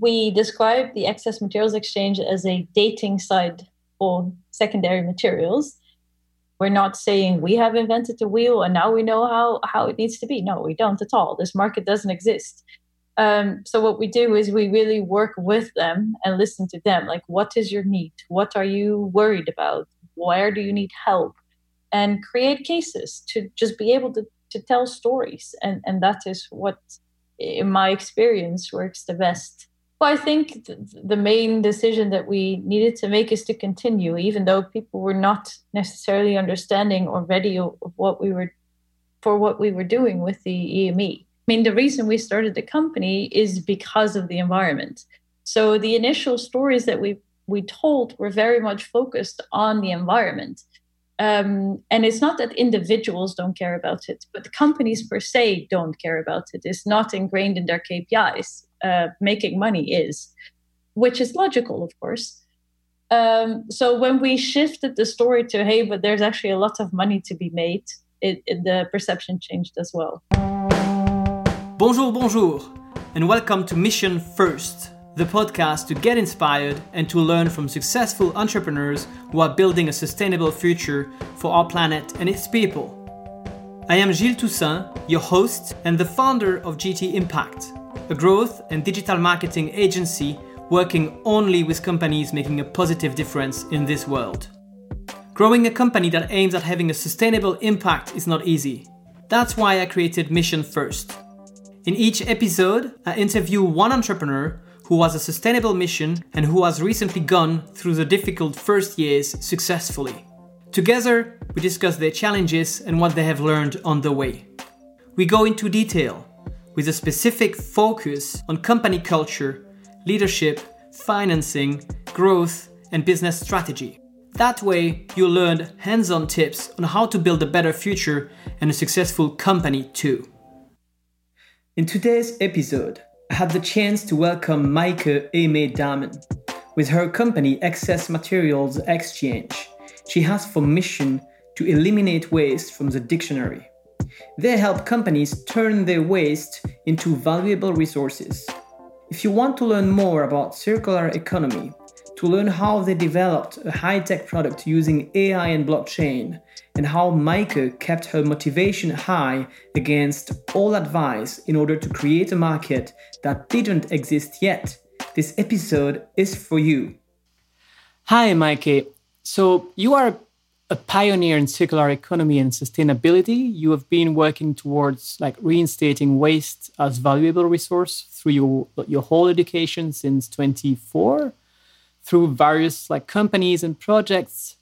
we describe the excess materials exchange as a dating site for secondary materials. We're not saying we have invented the wheel and now we know how, how it needs to be. No, we don't at all. This market doesn't exist. Um, so what we do is we really work with them and listen to them. Like, what is your need? What are you worried about? Where do you need help? And create cases to just be able to, to tell stories. And, and that is what, in my experience, works the best. Well, I think th- the main decision that we needed to make is to continue, even though people were not necessarily understanding or ready of what we were for what we were doing with the EME. I mean, the reason we started the company is because of the environment. So the initial stories that we we told were very much focused on the environment. Um, and it's not that individuals don't care about it, but the companies per se don't care about it. It's not ingrained in their KPIs. Uh, making money is, which is logical, of course. Um, so when we shifted the story to, hey, but there's actually a lot of money to be made, it, it, the perception changed as well. Bonjour, bonjour, and welcome to Mission First, the podcast to get inspired and to learn from successful entrepreneurs who are building a sustainable future for our planet and its people. I am Gilles Toussaint, your host and the founder of GT Impact, a growth and digital marketing agency working only with companies making a positive difference in this world. Growing a company that aims at having a sustainable impact is not easy. That's why I created Mission First in each episode, I interview one entrepreneur who has a sustainable mission and who has recently gone through the difficult first years successfully. Together, we discuss their challenges and what they have learned on the way. We go into detail with a specific focus on company culture, leadership, financing, growth, and business strategy. That way, you'll learn hands on tips on how to build a better future and a successful company too. In today's episode, I had the chance to welcome Maaike Aimee Damen. With her company Excess Materials Exchange, she has for mission to eliminate waste from the dictionary. They help companies turn their waste into valuable resources. If you want to learn more about circular economy, to learn how they developed a high tech product using AI and blockchain, and how Maaike kept her motivation high against all advice in order to create a market that didn't exist yet. This episode is for you. Hi, Maaike. So, you are a pioneer in circular economy and sustainability. You have been working towards like reinstating waste as valuable resource through your your whole education since 24 through various like companies and projects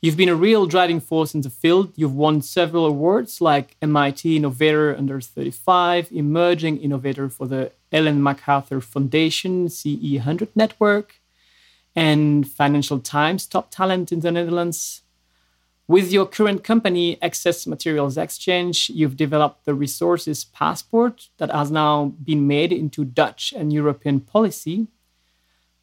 You've been a real driving force in the field. You've won several awards like MIT Innovator Under 35, Emerging Innovator for the Ellen MacArthur Foundation, CE100 Network, and Financial Times Top Talent in the Netherlands. With your current company, Excess Materials Exchange, you've developed the Resources Passport that has now been made into Dutch and European policy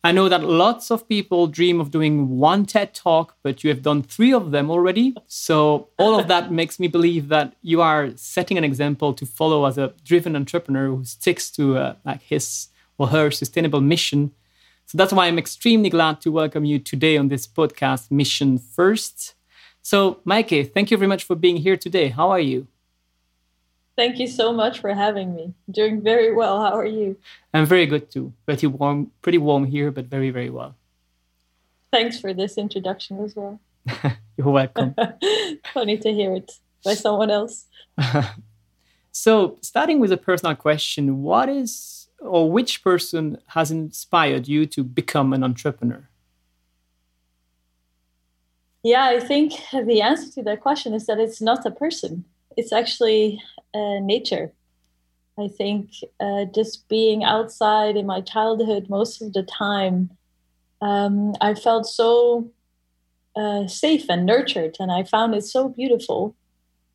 I know that lots of people dream of doing one TED talk, but you have done three of them already. So all of that makes me believe that you are setting an example to follow as a driven entrepreneur who sticks to uh, like his or her sustainable mission. So that's why I'm extremely glad to welcome you today on this podcast, Mission First. So, Maaike, thank you very much for being here today. How are you? Thank you so much for having me. Doing very well. How are you? I'm very good too. Pretty warm, pretty warm here, but very, very well. Thanks for this introduction as well. You're welcome. Funny to hear it by someone else. so, starting with a personal question, what is or which person has inspired you to become an entrepreneur? Yeah, I think the answer to that question is that it's not a person. It's actually uh, nature. I think uh, just being outside in my childhood most of the time, um, I felt so uh, safe and nurtured, and I found it so beautiful.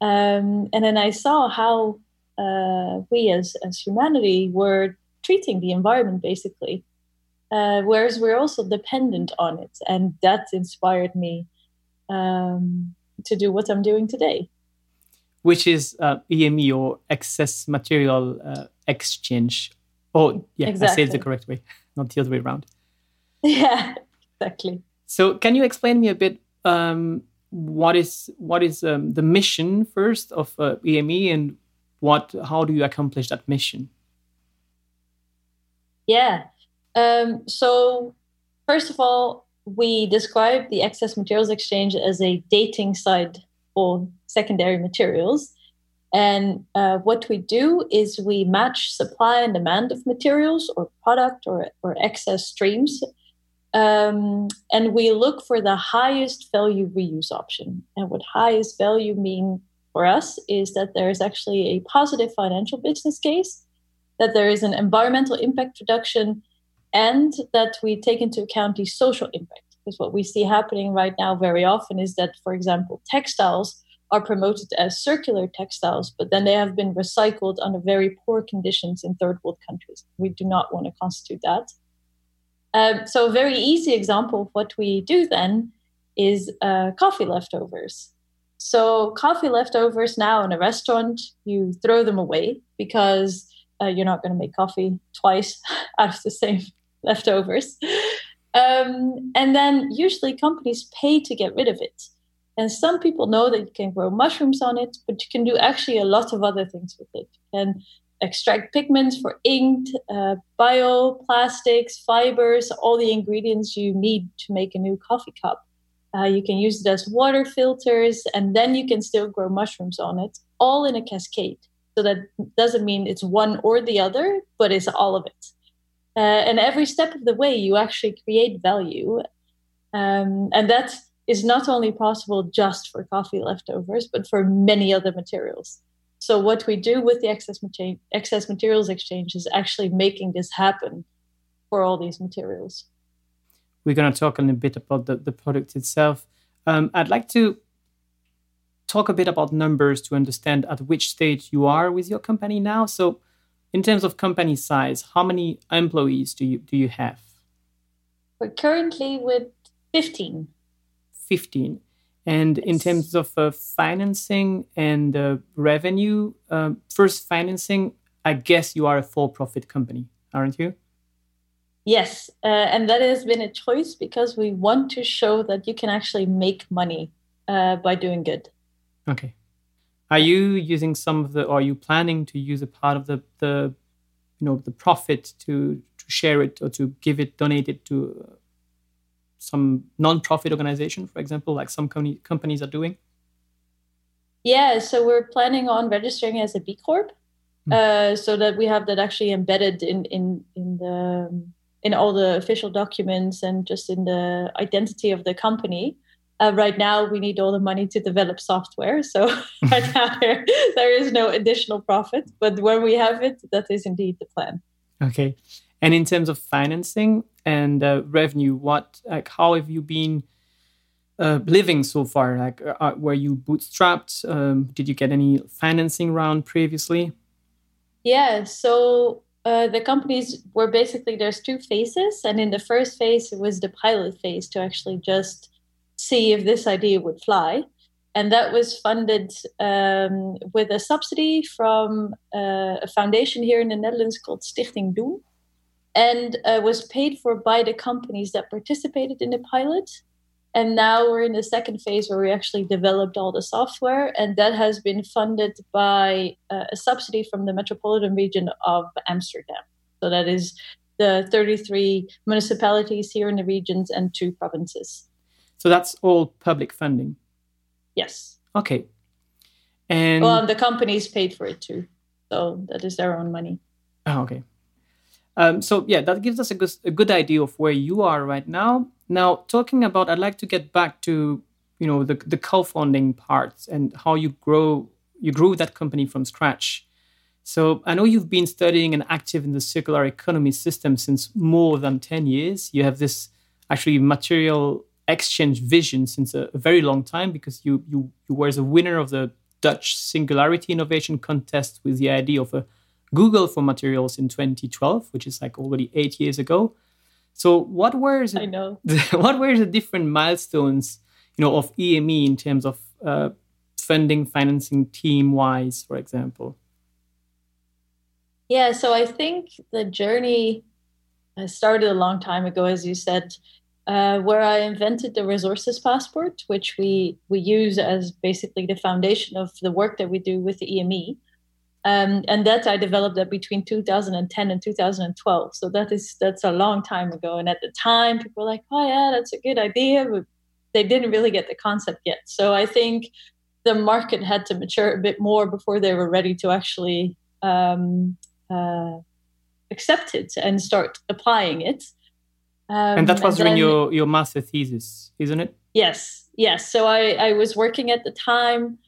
Um, and then I saw how uh, we as, as humanity were treating the environment basically, uh, whereas we're also dependent on it. And that inspired me um, to do what I'm doing today which is uh, EME or excess material uh, exchange. Oh, yeah, exactly. I say it the correct way, not the other way around. Yeah, exactly. So, can you explain me a bit um, what is what is um, the mission first of uh, EME and what how do you accomplish that mission? Yeah. Um, so, first of all, we describe the excess materials exchange as a dating site for secondary materials. And uh, what we do is we match supply and demand of materials or product or, or excess streams. Um, and we look for the highest value reuse option. And what highest value mean for us is that there is actually a positive financial business case, that there is an environmental impact reduction, and that we take into account the social impact. Because what we see happening right now very often is that, for example, textiles are promoted as circular textiles, but then they have been recycled under very poor conditions in third world countries. We do not want to constitute that. Um, so, a very easy example of what we do then is uh, coffee leftovers. So, coffee leftovers now in a restaurant, you throw them away because uh, you're not going to make coffee twice out of the same leftovers. Um, and then usually companies pay to get rid of it. And some people know that you can grow mushrooms on it, but you can do actually a lot of other things with it. You can extract pigments for ink, uh, bioplastics, fibers, all the ingredients you need to make a new coffee cup. Uh, you can use it as water filters, and then you can still grow mushrooms on it, all in a cascade. So that doesn't mean it's one or the other, but it's all of it. Uh, and every step of the way, you actually create value. Um, and that's not only possible just for coffee leftovers, but for many other materials. So what we do with the excess, excess materials exchange is actually making this happen for all these materials. We're going to talk a little bit about the, the product itself. Um, I'd like to talk a bit about numbers to understand at which stage you are with your company now. So, in terms of company size, how many employees do you do you have? We're currently with 15. 15. And in terms of uh, financing and uh, revenue, um, first financing, I guess you are a for profit company, aren't you? Yes. Uh, and that has been a choice because we want to show that you can actually make money uh, by doing good. Okay. Are you using some of the, or are you planning to use a part of the, the you know, the profit to, to share it or to give it, donate it to some non-profit organization, for example, like some com- companies are doing? Yeah, so we're planning on registering as a B Corp, mm. uh, so that we have that actually embedded in in in the in all the official documents and just in the identity of the company. Uh, right now, we need all the money to develop software. So right now, there, there is no additional profit. But when we have it, that is indeed the plan. Okay. And in terms of financing and uh, revenue, what like how have you been uh, living so far? Like, uh, uh, were you bootstrapped? Um, did you get any financing round previously? Yeah, so uh, the companies were basically there's two phases, and in the first phase it was the pilot phase to actually just see if this idea would fly, and that was funded um, with a subsidy from uh, a foundation here in the Netherlands called Stichting Doen and uh, was paid for by the companies that participated in the pilot. And now we're in the second phase where we actually developed all the software, and that has been funded by uh, a subsidy from the metropolitan region of Amsterdam. So that is the 33 municipalities here in the regions and two provinces. So that's all public funding? Yes. Okay. And well, the companies paid for it too. So that is their own money. Oh, okay. Um, so yeah, that gives us a good, a good idea of where you are right now. Now, talking about, I'd like to get back to you know the the co-founding parts and how you grow you grew that company from scratch. So I know you've been studying and active in the circular economy system since more than ten years. You have this actually material exchange vision since a, a very long time because you you you were the winner of the Dutch Singularity Innovation Contest with the idea of a Google for materials in 2012, which is like already eight years ago. So what were the, I know what were the different milestones, you know, of EME in terms of uh, funding, financing, team wise, for example? Yeah, so I think the journey started a long time ago, as you said, uh, where I invented the resources passport, which we we use as basically the foundation of the work that we do with the EME. Um, and that I developed that between 2010 and 2012. So that is that's a long time ago. And at the time, people were like, "Oh yeah, that's a good idea," but they didn't really get the concept yet. So I think the market had to mature a bit more before they were ready to actually um, uh, accept it and start applying it. Um, and that was during your, your master thesis, isn't it? Yes, yes. So I, I was working at the time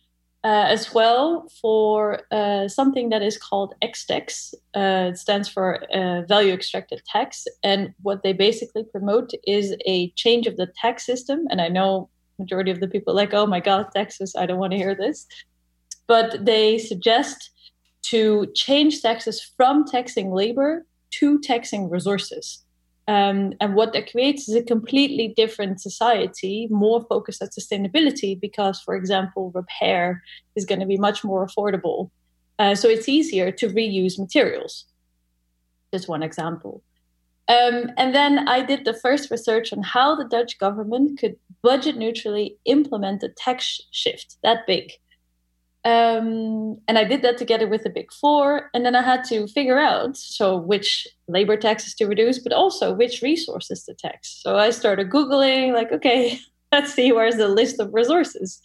uh, as well for uh, something that is called XTAX. Uh, it stands for uh, Value Extracted Tax. And what they basically promote is a change of the tax system. And I know majority of the people like, oh my God, taxes, I don't want to hear this. But they suggest to change taxes from taxing labor to taxing resources. Um, and what that creates is a completely different society, more focused on sustainability, because, for example, repair is going to be much more affordable. Uh, so it's easier to reuse materials. Just one example. Um, and then I did the first research on how the Dutch government could budget neutrally implement a tax shift that big. Um, and I did that together with the big four. And then I had to figure out so which labor taxes to reduce, but also which resources to tax. So I started Googling, like, okay, let's see where's the list of resources.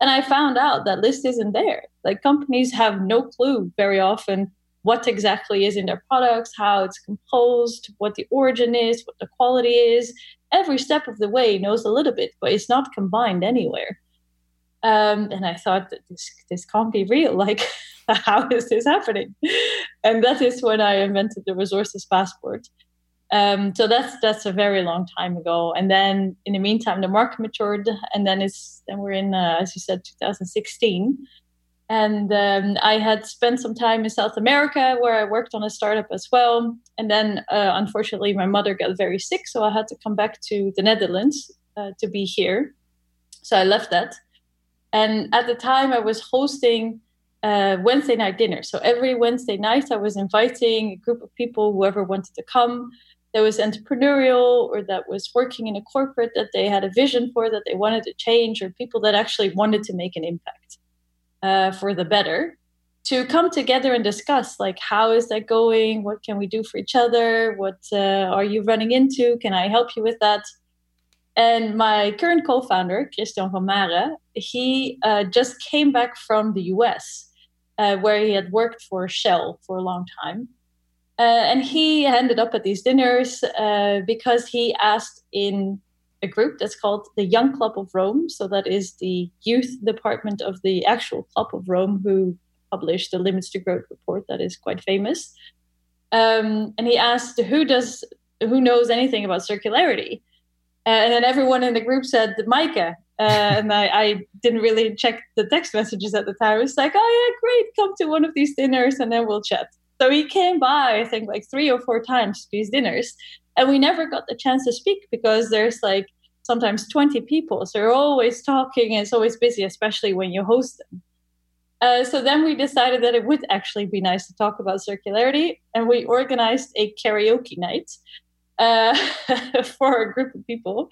And I found out that list isn't there. Like companies have no clue very often what exactly is in their products, how it's composed, what the origin is, what the quality is. Every step of the way knows a little bit, but it's not combined anywhere. Um, and I thought that this this can't be real. Like, how is this happening? And that is when I invented the resources passport. Um, so that's that's a very long time ago. And then in the meantime, the market matured, and then it's then we're in, uh, as you said, 2016. And um, I had spent some time in South America where I worked on a startup as well. And then, uh, unfortunately, my mother got very sick, so I had to come back to the Netherlands uh, to be here. So I left that and at the time, I was hosting a Wednesday night dinner. So every Wednesday night, I was inviting a group of people, whoever wanted to come, that was entrepreneurial or that was working in a corporate that they had a vision for, that they wanted to change, or people that actually wanted to make an impact uh, for the better to come together and discuss like how is that going? What can we do for each other? What uh, are you running into? Can i help you with that and my current co-founder, Christian van Mare, he uh, just came back from the US, uh, where he had worked for Shell for a long time. Uh, and he ended up at these dinners uh, because he asked in a group that's called the Young Club of Rome. So that is the youth department of the actual Club of Rome, who published the Limits to Growth report that is quite famous. Um, and he asked, "Who does? Who knows anything about circularity?" Uh, and then everyone in the group said Maaike. Uh, and I, I, didn't really check the text messages at the time. It was like, oh yeah, great, come to one of these dinners and then we'll chat. So he came by, I think, like three or four times to these dinners, and we never got the chance to speak because there's like sometimes 20 people, so you're always talking, and it's always busy, especially when you host them. Uh, so then we decided that it would actually be nice to talk about circularity, and we organized a karaoke night uh, for a group of people.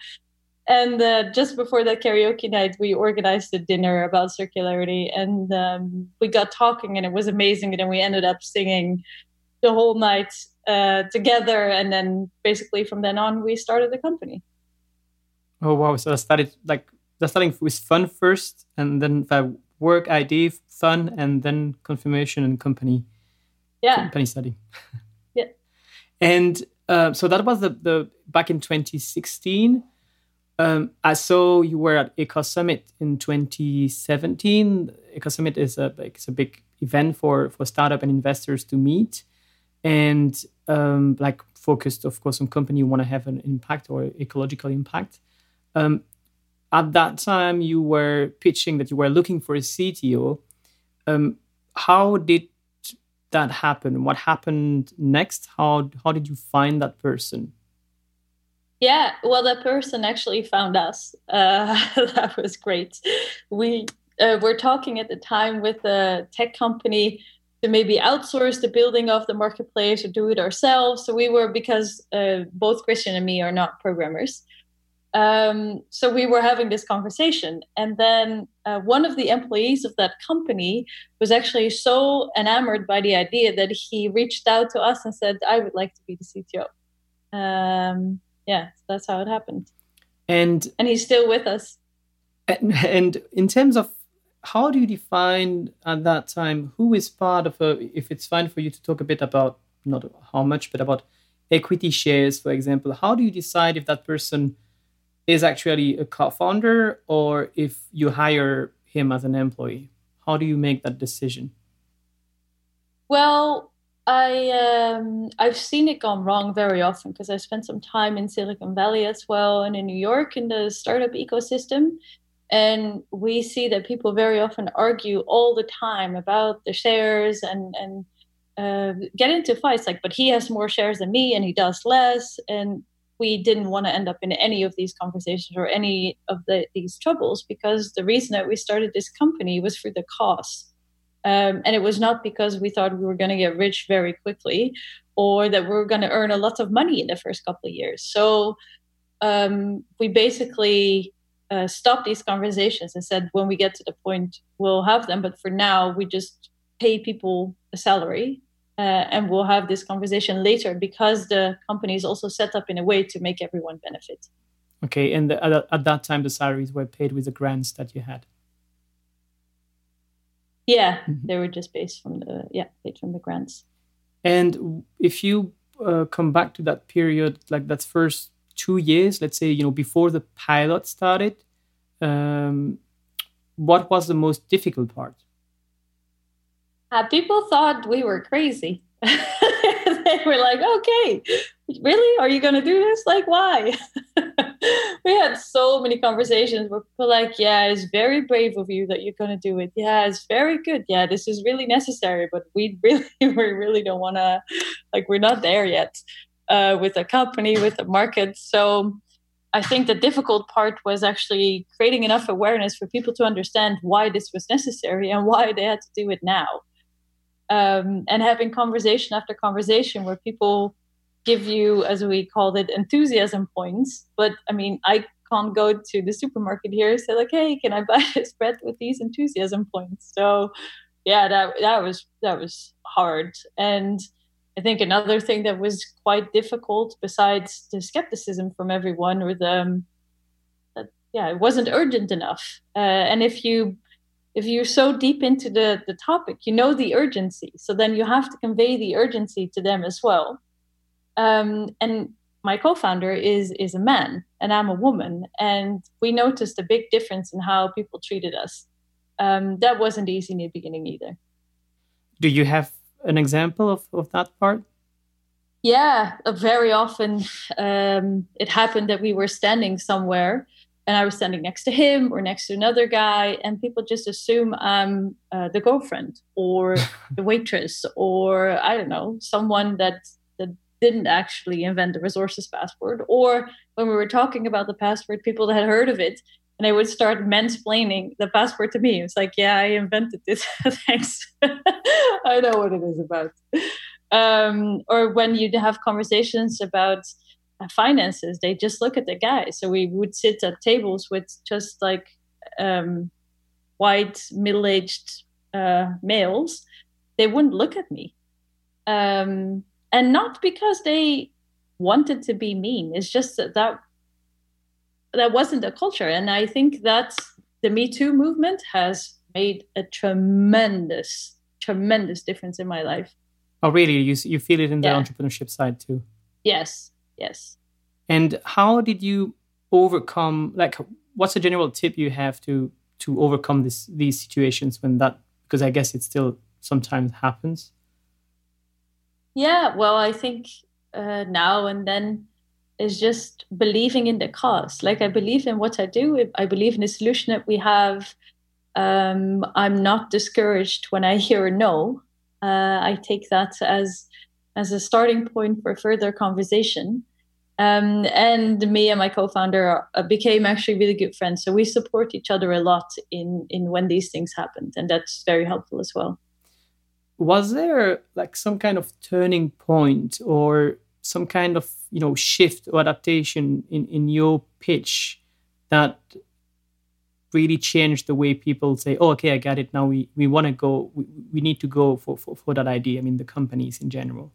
And uh, just before that karaoke night, we organized a dinner about circularity, and um, we got talking, and it was amazing. And then we ended up singing the whole night uh, together, and then basically from then on, we started the company. Oh wow! So I started like starting with fun first, and then the work idea, fun, and then confirmation and company. Yeah. Company study. yeah. And uh, so that was the, the back in 2016. Um, I saw you were at Eco Summit in 2017. Eco Summit is a it's a big event for for startup and investors to meet, and um, like focused, of course, on company you want to have an impact or ecological impact. Um, at that time, you were pitching that you were looking for a CTO. Um, how did that happen? What happened next? How how did you find that person? Yeah, well, that person actually found us. Uh, that was great. We uh, were talking at the time with a tech company to maybe outsource the building of the marketplace or do it ourselves. So we were because uh, both Christian and me are not programmers. Um, so we were having this conversation, and then uh, one of the employees of that company was actually so enamored by the idea that he reached out to us and said, "I would like to be the CTO." Um, yeah, that's how it happened. And and he's still with us. And, and in terms of how do you define at that time who is part of a if it's fine for you to talk a bit about not how much but about equity shares for example how do you decide if that person is actually a co-founder or if you hire him as an employee how do you make that decision? Well i um, i've seen it gone wrong very often because i spent some time in silicon valley as well and in new york in the startup ecosystem. And we see that people very often argue all the time about the shares and and uh, get into fights like but he has more shares than me and he does less. And we didn't want to end up in any of these conversations or any of the, these troubles because the reason that we started this company was for the cause um, and it was not because we thought we were going to get rich very quickly or that we were going to earn a lot of money in the first couple of years so um, we basically uh, stopped these conversations and said, when we get to the point, we'll have them. But for now, we just pay people a salary uh, and we'll have this conversation later because the company is also set up in a way to make everyone benefit. Okay, and the, at, at, that time, the salaries were paid with the grants that you had. Yeah, mm-hmm. they were just based from the yeah paid from the grants. And if you uh, come back to that period, like that first two years, let's say, you know, before the pilot started, um, what was the most difficult part? Uh, people thought we were crazy. they were like, okay, really? Are you going to do this? Like, why? we had so many conversations where people like, yeah, it's very brave of you that you're going to do it. Yeah, it's very good. Yeah, this is really necessary, but we really, we really don't want to, like, we're not there yet uh, with a company, with a market. So I think the difficult part was actually creating enough awareness for people to understand why this was necessary and why they had to do it now. Um, and having conversation after conversation where people give you, as we called it, enthusiasm points. But I mean, I can't go to the supermarket here and say like, "Hey, can I buy this bread with these enthusiasm points?" So, yeah, that that was that was hard and I think another thing that was quite difficult, besides the skepticism from everyone, or the um, that, yeah, it wasn't urgent enough. Uh, and if you if you're so deep into the the topic, you know the urgency. So then you have to convey the urgency to them as well. Um, and my co-founder is is a man, and I'm a woman, and we noticed a big difference in how people treated us. Um, that wasn't easy in the beginning either. Do you have an example of, of that part? Yeah, uh, very often um, it happened that we were standing somewhere and I was standing next to him or next to another guy, and people just assume I'm uh, the girlfriend or the waitress or I don't know, someone that, that didn't actually invent the resources passport. Or when we were talking about the passport, people that had heard of it and they would start mansplaining the passport to me. It's like, yeah, I invented this. Thanks. I know what it is about. Um, or when you have conversations about finances, they just look at the guy. So we would sit at tables with just like um, white, middle aged uh, males. They wouldn't look at me. Um, and not because they wanted to be mean. It's just that, that that wasn't a culture. And I think that the Me Too movement has made a tremendous, tremendous difference in my life. Oh, really? You you feel it in the yeah. entrepreneurship side too? Yes, yes. And how did you overcome? Like, what's a general tip you have to to overcome this these situations when that? Because I guess it still sometimes happens. Yeah, well, I think uh, now and then is just believing in the cause. Like I believe in what I do. I believe in the solution that we have. Um, I'm not discouraged when I hear a no. Uh, I take that as as a starting point for further conversation. Um, and me and my co-founder became actually really good friends. So we support each other a lot in in when these things happened, and that's very helpful as well. was there like some kind of turning point or some kind of you know shift or adaptation in in your pitch that really changed the way people say oh okay i get it now we we want to go we, we need to go for, for for that idea i mean the companies in general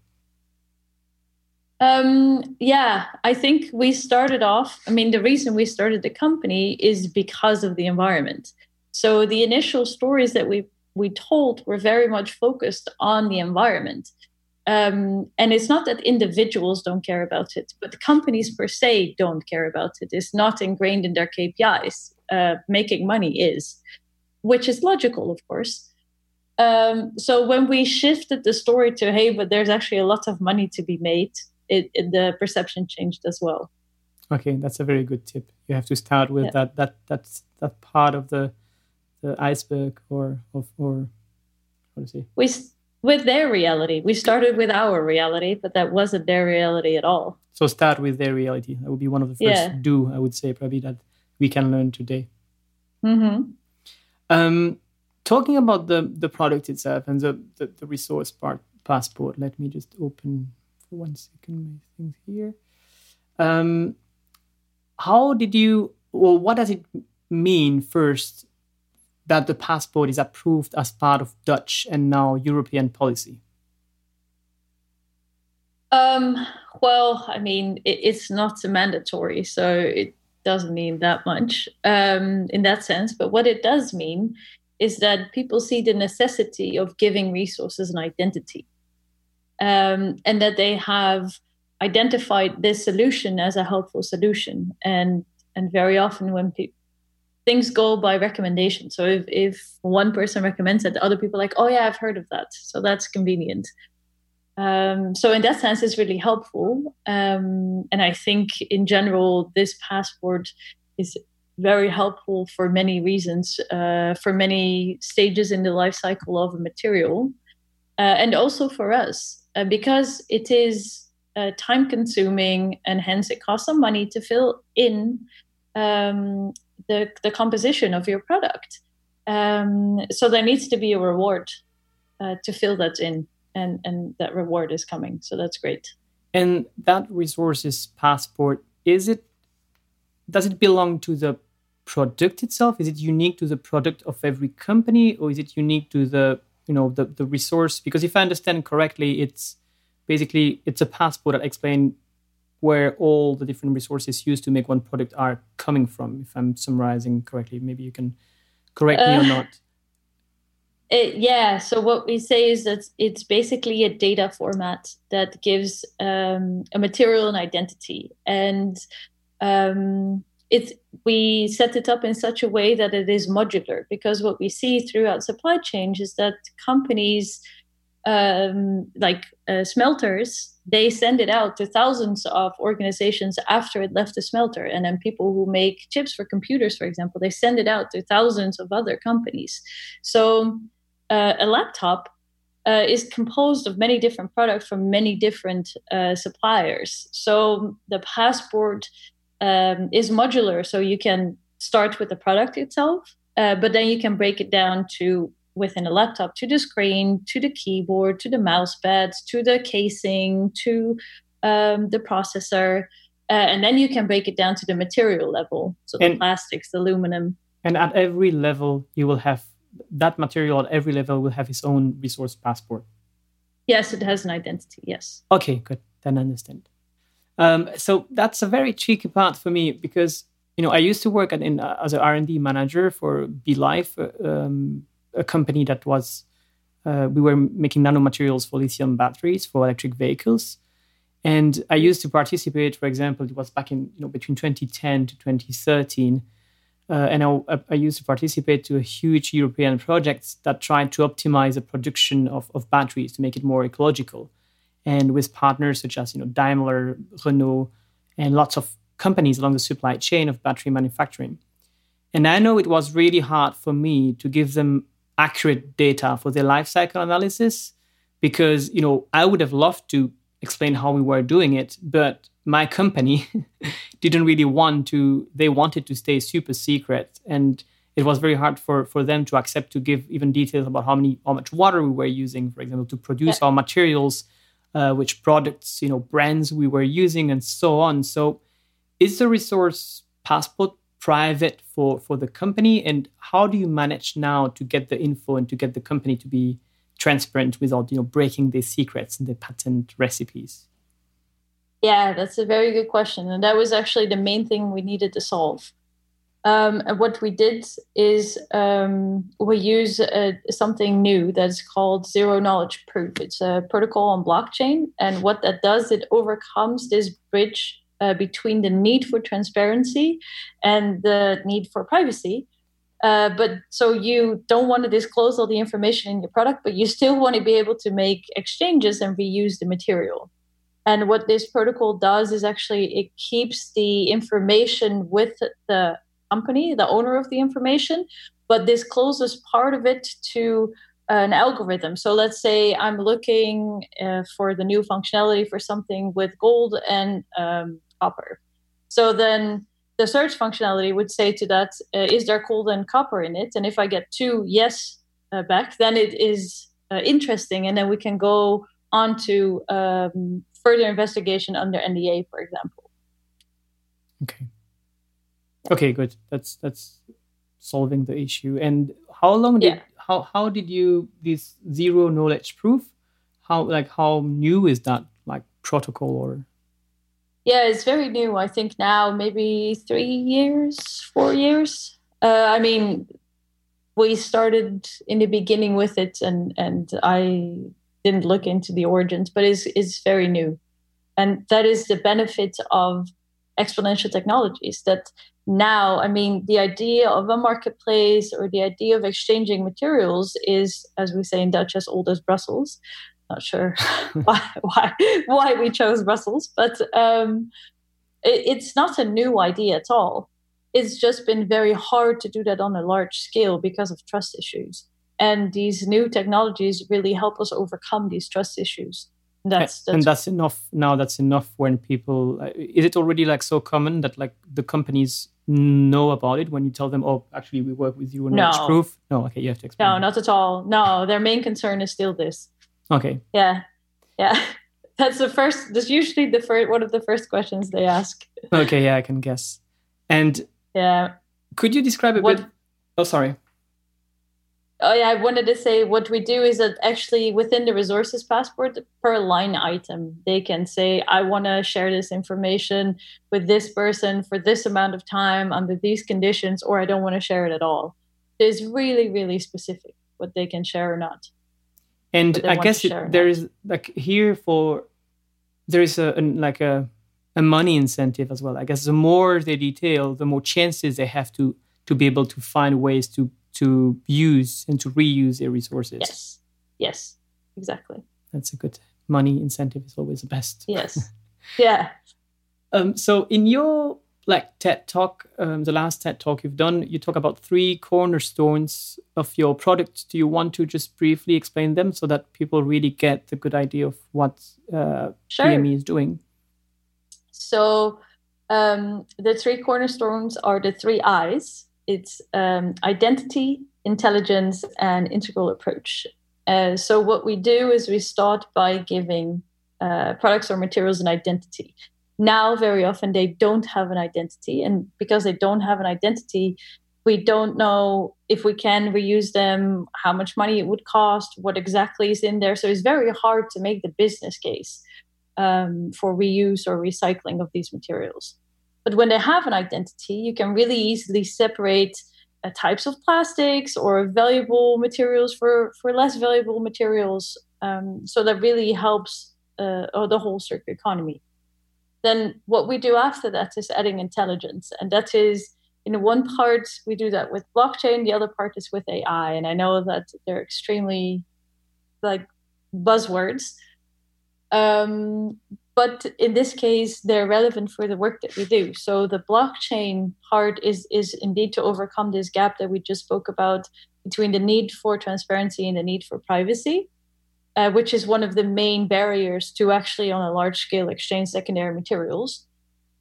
um, yeah, I think we started off. I mean, the reason we started the company is because of the environment. So the initial stories that we we told were very much focused on the environment. Um, and it's not that individuals don't care about it, but companies per se don't care about it. It's not ingrained in their KPIs. Uh, making money is, which is logical, of course. Um, so when we shifted the story to, hey, but there's actually a lot of money to be made, it, it, the perception changed as well. Okay, that's a very good tip. You have to start with yeah. that that that's that part of the the iceberg or of or what to say. We with their reality. We started with our reality, but that wasn't their reality at all. So start with their reality. That would be one of the first yeah. do I would say probably that we can learn today. Mm-hmm. Um, talking about the the product itself and the, the, the resource part passport. Let me just open one second my things here. Um, how did you? Well, what does it mean first that the passport is approved as part of Dutch and now European policy? Um, well, I mean, it, it's not mandatory, so it doesn't mean that much um, in that sense. But what it does mean is that people see the necessity of giving resources an identity, um, and that they have identified this solution as a helpful solution. And and very often when things go by recommendation. So if, if one person recommends it, other people like, oh yeah, I've heard of that. So that's convenient. Um, so in that sense, it's really helpful. Um, and I think in general, this passport is very helpful for many reasons, uh, for many stages in the life cycle of a material, uh, and also for us uh, because it is uh, time consuming and hence it costs some money to fill in um, the, the composition of your product. Um, so there needs to be a reward uh, to fill that in, and and that reward is coming. So that's great. And that resources passport is it? Does it belong to the product itself? Is it unique to the product of every company, or is it unique to the you know the the resource? Because if I understand correctly, it's basically it's a passport that explains where all the different resources used to make one product are coming from if i'm summarizing correctly maybe you can correct me uh, or not it, yeah so what we say is that it's basically a data format that gives um, a material and identity and um, it we set it up in such a way that it is modular because what we see throughout supply chains is that companies um, like uh, smelters, they send it out to thousands of organizations after it left the smelter. And then people who make chips for computers, for example, they send it out to thousands of other companies. So uh, a laptop uh, is composed of many different products from many different uh, suppliers. So the passport um, is modular, so you can start with the product itself, uh, but then you can break it down to within a laptop to the screen, to the keyboard, to the mouse pads, to the casing, to um, the processor. Uh, and then you can break it down to the material level. So and, the plastics, the aluminum. And at every level, you will have that material at every level will have its own resource passport. Yes, it has an identity. Yes. Okay, good. Then I understand. Um, so that's a very tricky part for me because you know I used to work at, in, uh, as an R and D manager for BeLife, uh, um, a company that was uh, we were making nanomaterials for lithium batteries for electric vehicles. And I used to participate, for example, it was back in you know between 2010 to 2013, uh, and I, I, used to participate to a huge European projects that tried to optimize the production of, of batteries to make it more ecological, and with partners such as you know Daimler, Renault, and lots of companies along the supply chain of battery manufacturing. And I know it was really hard for me to give them accurate data for their life cycle analysis because you know I would have loved to explain how we were doing it, but my company didn't really want to. They wanted to stay super secret, and it was very hard for, for them to accept to give even details about how many how much water we were using, for example, to produce yeah. our materials, uh, which products, you know, brands we were using, and so on. So, is the resource passport private for for the company, and how do you manage now to get the info and to get the company to be transparent without you know breaking the secrets and the patent recipes? Yeah, that's a very good question, and that was actually the main thing we needed to solve. Um, and what we did is um, we use uh, something new that's called zero knowledge proof. It's a protocol on blockchain, and what that does, it overcomes this bridge uh, between the need for transparency and the need for privacy. Uh, but so you don't want to disclose all the information in your product, but you still want to be able to make exchanges and reuse the material. And what this protocol does is actually it keeps the information with the company, the owner of the information, but this closes part of it to an algorithm. So let's say I'm looking uh, for the new functionality for something with gold and um, copper. So then the search functionality would say to that, uh, is there gold and copper in it? And if I get two yes uh, back, then it is uh, interesting. And then we can go on to um, further investigation under NDA, for example. Okay. Okay, good. That's that's solving the issue. And how long did yeah. how how did you this zero knowledge proof? How like how new is that like protocol or? Yeah, it's very new. I think now maybe three years, four years. Uh, I mean, we started in the beginning with it, and and I didn't look into the origins, but it's it's very new, and that is the benefit of exponential technologies that now i mean the idea of a marketplace or the idea of exchanging materials is as we say in dutch as old as brussels. Not sure why, why why we chose brussels but um, it, it's not a new idea at all. It's just been very hard to do that on a large scale because of trust issues. And these new technologies really help us overcome these trust issues. That's, that's and that's enough now that's enough when people uh, is it already like so common that like the companies know about it when you tell them oh actually we work with you on no. proof? No okay you have to explain no not at all. No their main concern is still this. Okay. Yeah. Yeah. That's the first that's usually the first one of the first questions they ask. Okay yeah i can guess. And yeah. could you describe a what, bit oh sorry oh yeah i wanted to say what we do is that actually within the resources passport per line item they can say i want to share this information with this person for this amount of time under these conditions or i don't want to share it at all. It's really really specific what they can share or not. And i guess it, there is like here for there is a, a like a a money incentive as well. I guess the more they detail the more chances they have to to be able to find ways to to use and to reuse their resources. Yes. Yes. Exactly. That's a good money incentive is always the best. Yes. yeah. Um, so in your like TED talk, um, the last TED talk you've done, you talk about three cornerstones of your product. Do you want to just briefly explain them so that people really get the good idea of what uh, sure. EME is doing? So um, the three cornerstones are the three I's it's um, identity, intelligence, and integral approach. Uh, so what we do is we start by giving uh, products or materials an identity. Now, very often they don't have an identity, and because they don't have an identity, we don't know if we can reuse them, how much money it would cost, what exactly is in there. So it's very hard to make the business case um, for reuse or recycling of these materials. But when they have an identity, you can really easily separate uh, types of plastics or valuable materials for, for less valuable materials. Um, so that really helps uh, the whole circular economy. Then what we do after that is adding intelligence. And that is, in one part, we do that with blockchain, the other part is with AI. And I know that they're extremely like buzzwords. Um, but in this case they're relevant for the work that we do so the blockchain part is is indeed to overcome this gap that we just spoke about between the need for transparency and the need for privacy uh, which is one of the main barriers to actually on a large scale exchange secondary materials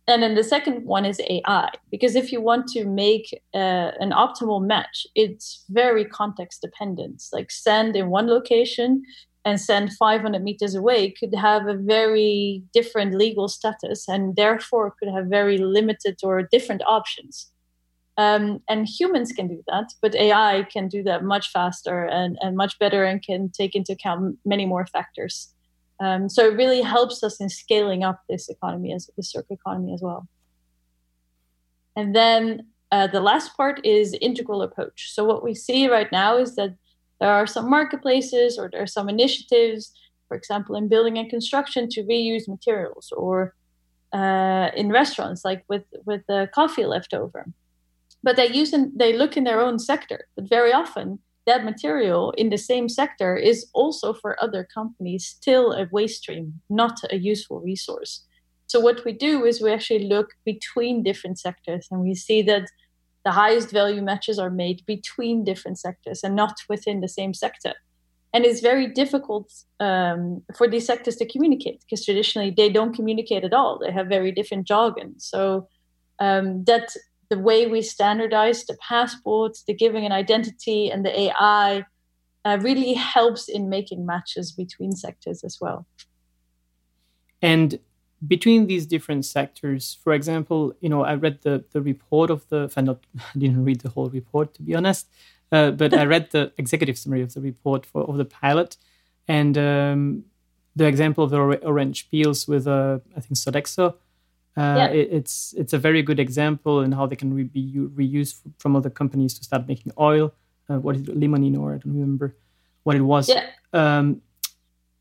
and then the second one is AI, because if you want to make uh, an optimal match, it's very context dependent. Like send in one location and send 500 meters away could have a very different legal status and therefore could have very limited or different options. Um, and humans can do that, but AI can do that much faster and, and much better and can take into account many more factors. Um, so it really helps us in scaling up this economy as the circular economy as well. And then uh, the last part is integral approach. So what we see right now is that there are some marketplaces or there are some initiatives, for example, in building and construction to reuse materials, or uh, in restaurants like with with the coffee leftover. But they use and they look in their own sector, but very often that material in the same sector is also for other companies still a waste stream, not a useful resource. So what we do is we actually look between different sectors and we see that the highest value matches are made between different sectors and not within the same sector. And it's very difficult um, for these sectors to communicate because traditionally they don't communicate at all. They have very different jargon. So um, that the way we standardize the passports, the giving an identity, and the AI uh, really helps in making matches between sectors as well. And between these different sectors, for example, you know, I read the the report of the. I not I didn't read the whole report to be honest, uh, but I read the executive summary of the report for of the pilot, and um, the example of the orange peels with uh, I think Sodexo uh, yeah. it, it's it's a very good example in how they can re- be reused from other companies to start making oil. Uh, what is it, limonene or I don't remember what it was. Yeah. Um,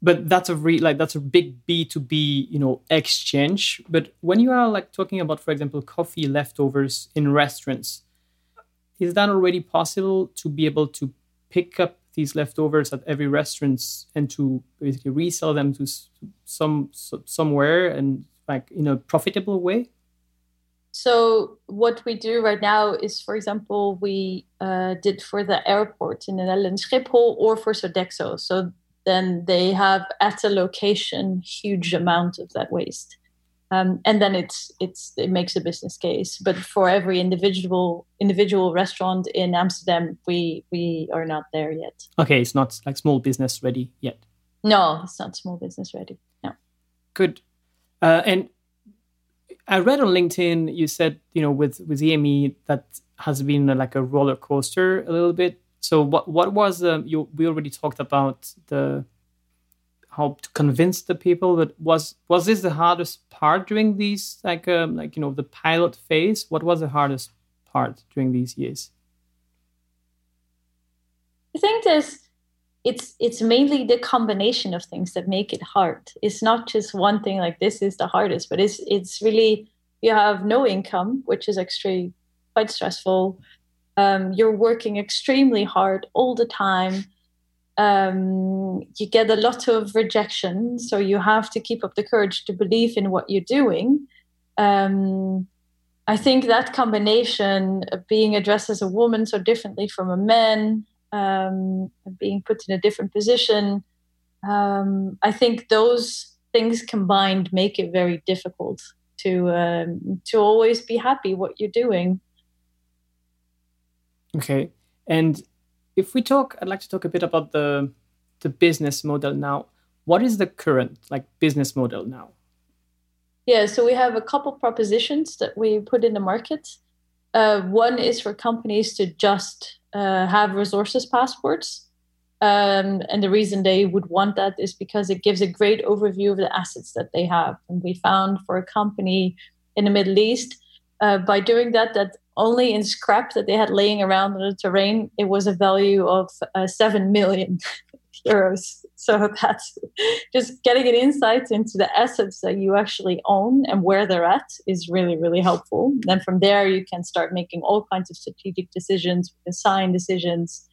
but that's a re- like that's a big B two B you know exchange. But when you are like talking about, for example, coffee leftovers in restaurants, is that already possible to be able to pick up these leftovers at every restaurant and to basically resell them to some somewhere and like in a profitable way? So what we do right now is, for example, we uh, did for the airport in the Netherlands, Schiphol, or for Sodexo. So then they have at a location huge amount of that waste, um, and then it's it's it makes a business case. But for every individual individual restaurant in Amsterdam, we we are not there yet. Okay, it's not like small business ready yet. No, it's not small business ready. No. Good. Uh, and I read on LinkedIn you said you know with with EME that has been like a roller coaster a little bit. So what what was um, you? We already talked about the how to convince the people, but was was this the hardest part during these like um, like you know the pilot phase? What was the hardest part during these years? I think there's it's it's mainly the combination of things that make it hard it's not just one thing like this is the hardest but it's it's really you have no income which is actually quite stressful um, you're working extremely hard all the time um, you get a lot of rejection so you have to keep up the courage to believe in what you're doing um, i think that combination of being addressed as a woman so differently from a man um, being put in a different position. Um, I think those things combined make it very difficult to um, to always be happy what you're doing. Okay, and if we talk, I'd like to talk a bit about the the business model now. What is the current like business model now? Yeah, so we have a couple propositions that we put in the market. Uh, one is for companies to just uh, have resources passports. Um, and the reason they would want that is because it gives a great overview of the assets that they have. And we found for a company in the Middle East, uh, by doing that, that only in scrap that they had laying around on the terrain, it was a value of uh, 7 million euros. So that's just getting an insight into the assets that you actually own and where they're at is really, really helpful. Then from there, you can start making all kinds of strategic decisions, design decisions.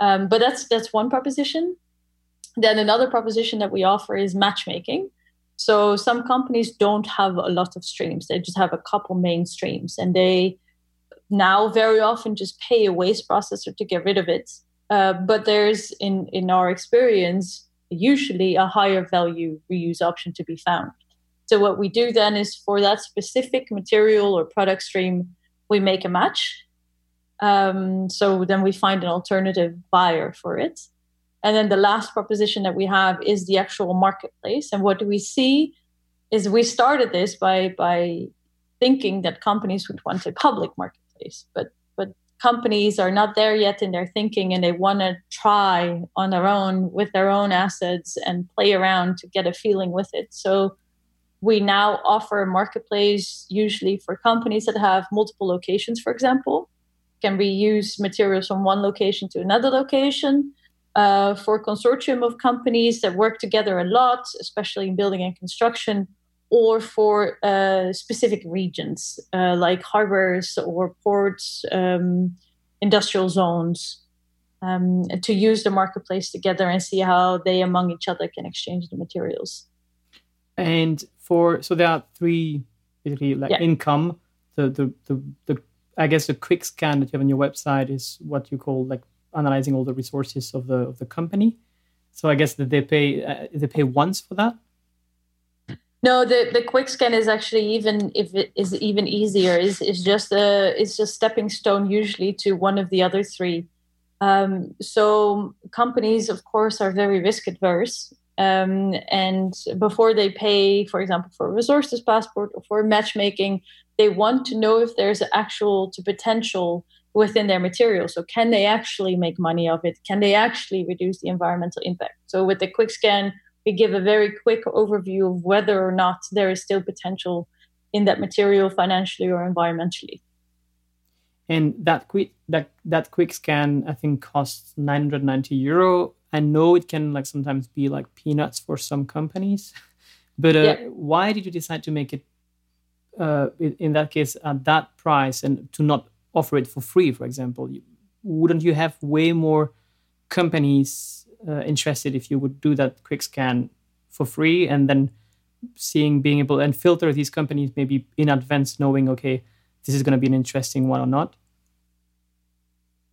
Um, but that's that's one proposition. Then another proposition that we offer is matchmaking. So some companies don't have a lot of streams; they just have a couple main streams, and they now very often just pay a waste processor to get rid of it uh, but there's in in our experience usually a higher value reuse option to be found. So what we do then is for that specific material or product stream, we make a match. Um, so then we find an alternative buyer for it. And then the last proposition that we have is the actual marketplace. And what we see is we started this by by thinking that companies would want a public marketplace, but but companies are not there yet in their thinking and they want to try on their own with their own assets and play around to get a feeling with it. So we now offer a marketplace usually for companies that have multiple locations, for example, can reuse materials from one location to another location. Uh, for consortium of companies that work together a lot, especially in building and construction, or for uh, specific regions uh, like harbors or ports, um, industrial zones, um, to use the marketplace together and see how they among each other can exchange the materials. And for so there are three basically like yeah. income. The, the the the I guess the quick scan that you have on your website is what you call like analyzing all the resources of the of the company. So I guess that they pay uh, they pay once for that. No, the, the quick scan is actually even if it is even easier. is is just a it's just stepping stone usually to one of the other three. Um, so companies, of course, are very risk adverse, um, and before they pay, for example, for a resources passport or for matchmaking, they want to know if there's actual to potential within their material. So can they actually make money of it? Can they actually reduce the environmental impact? So with the quick scan, we give a very quick overview of whether or not there is still potential in that material financially or environmentally. And that quick that that quick scan I think costs 990 euro I know it can like sometimes be like peanuts for some companies, but uh, yeah. why did you decide to make it uh, in that case at that price and to not offer it for free? For example, wouldn't you have way more companies uh, interested if you would do that quick scan for free and then seeing being able and filter these companies maybe in advance, knowing okay, this is going to be an interesting one or not?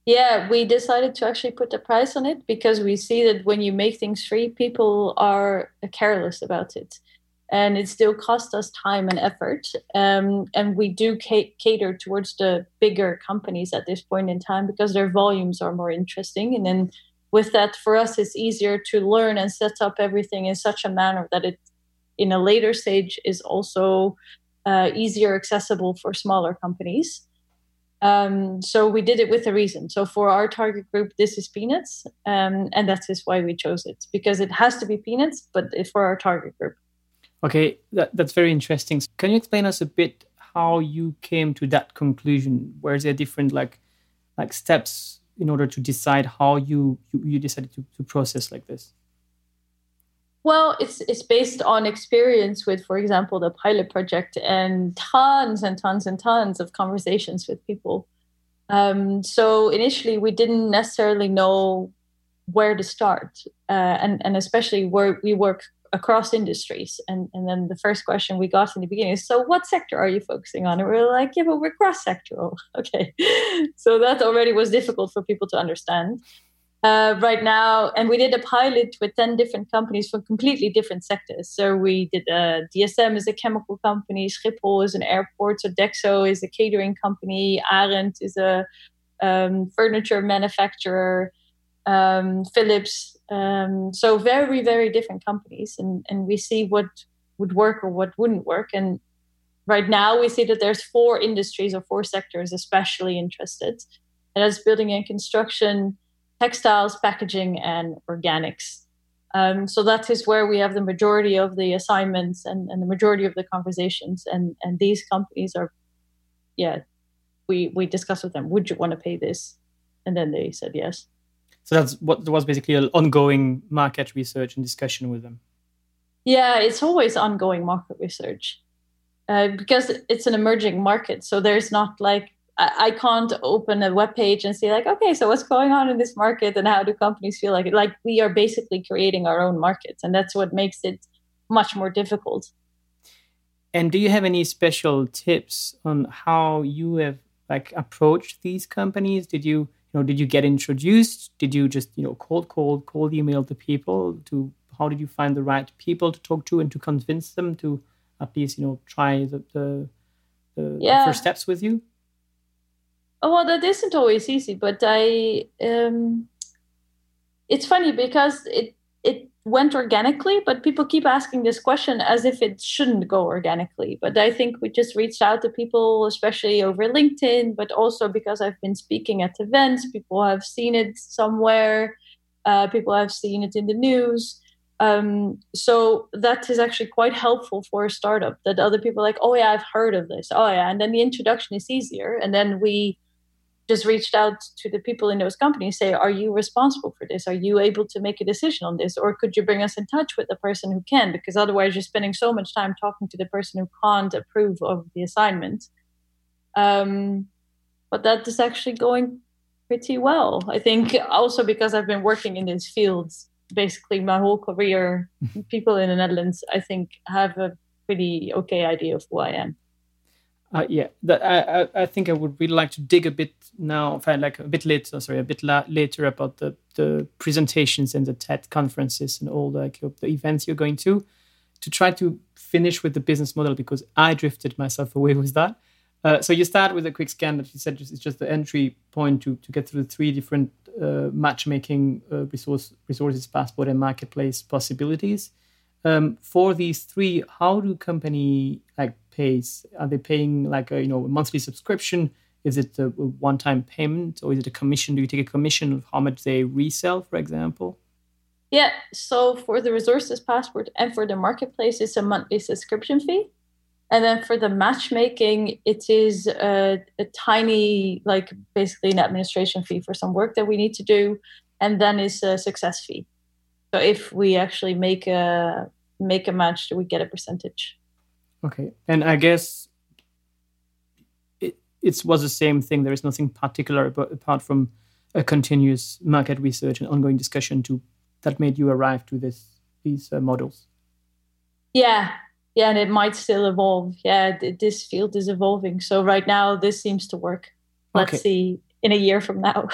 Yeah, we decided to actually put the price on it because we see that when you make things free, people are careless about it. And it still costs us time and effort. Um, and we do cater towards the bigger companies at this point in time because their volumes are more interesting. And then with that, for us, it's easier to learn and set up everything in such a manner that it, in a later stage, is also uh, easier accessible for smaller companies. Um, so we did it with a reason. So for our target group, this is peanuts, um, and that is why we chose it because it has to be peanuts, but for our target group. Okay, that, that's very interesting. Can you explain us a bit how you came to that conclusion? Were there different like like steps in order to decide how you you, you decided to, to process like this? Well, it's it's based on experience with, for example, the pilot project and tons and tons and tons of conversations with people. Um, so initially, we didn't necessarily know where to start, uh, and and especially where we work across industries. And and then the first question we got in the beginning is, so what sector are you focusing on? And we are like, yeah, but we're cross sectoral. okay, so that already was difficult for people to understand uh, right now, and we did a pilot with 10 different companies from completely different sectors. So we did uh, DSM is a chemical company, Schiphol is an airport, Sodexo is a catering company, Ahrend is a um, furniture manufacturer, um, Philips. Um, so very, very different companies, and, and we see what would work or what wouldn't work. And right now, we see that there's four industries or four sectors especially interested, and that's building and construction textiles, packaging, and organics. Um, so that is where we have the majority of the assignments and, and the majority of the conversations. And, and these companies are, yeah, we, we discuss with them, would you want to pay this? And then they said yes. So that's what was basically an ongoing market research and discussion with them. Yeah, it's always ongoing market research uh, because it's an emerging market. So there's not like I, can't open a web page and say like, okay, so what's going on in this market and how do companies feel like it? Like we are basically creating our own markets, and that's what makes it much more difficult. And do you have any special tips on how you have like approached these companies? Did you you know did you get introduced? Did you just you know cold call, cold email the people? To how did you find the right people to talk to and to convince them to at least you know try the the, the, yeah. first steps with you? Oh, well, that isn't always easy, but I um, it's funny because it went organically, but people keep asking this question as if it shouldn't go organically. But I think we just reached out to people, especially over LinkedIn, but also because I've been speaking at events, people have seen it somewhere, uh, people have seen it in the news. Um, so that is actually quite helpful for a startup that other people like, oh yeah, I've heard of this. Oh yeah, and then the introduction is easier, and then we just reached out to the people in those companies say are you responsible for this? Are you able to make a decision on this? Or could you bring us in touch with the person who can? Because otherwise you're spending so much time talking to the person who can't approve of the assignment. Um, but that is actually going pretty well. I think also because i've been working in these fields basically my whole career people in the netherlands i think have a pretty okay idea of who i am uh, yeah, that, I, I think I would really like to dig a bit now, like a bit later, sorry, a bit la- later about the, the presentations and the TED conferences and all the, like, the events you're going to, to try to finish with the business model because I drifted myself away with that. Uh, so you start with a quick scan that you said it's just the entry point to, to get through the three different uh, matchmaking uh, resource resources, passport, and marketplace possibilities. Um, for these three, how do company like pays? Are they paying like a you know monthly subscription? Is it a one-time payment or is it a commission? Do you take a commission of how much they resell, for example? Yeah. So for the resources passport and for the marketplace, it's a monthly subscription fee. And then for the matchmaking, it is a, a, tiny, like basically an administration fee for some work that we need to do, and then is a success fee. So if we actually make a make a match, do we get a percentage. Okay, and I guess it it was the same thing. There is nothing particular, but apart from a continuous market research and ongoing discussion to that made you arrive to this these uh, models. Yeah, yeah, and it might still evolve. Yeah, this field is evolving. So right now, this seems to work. Let's okay. see in a year from now.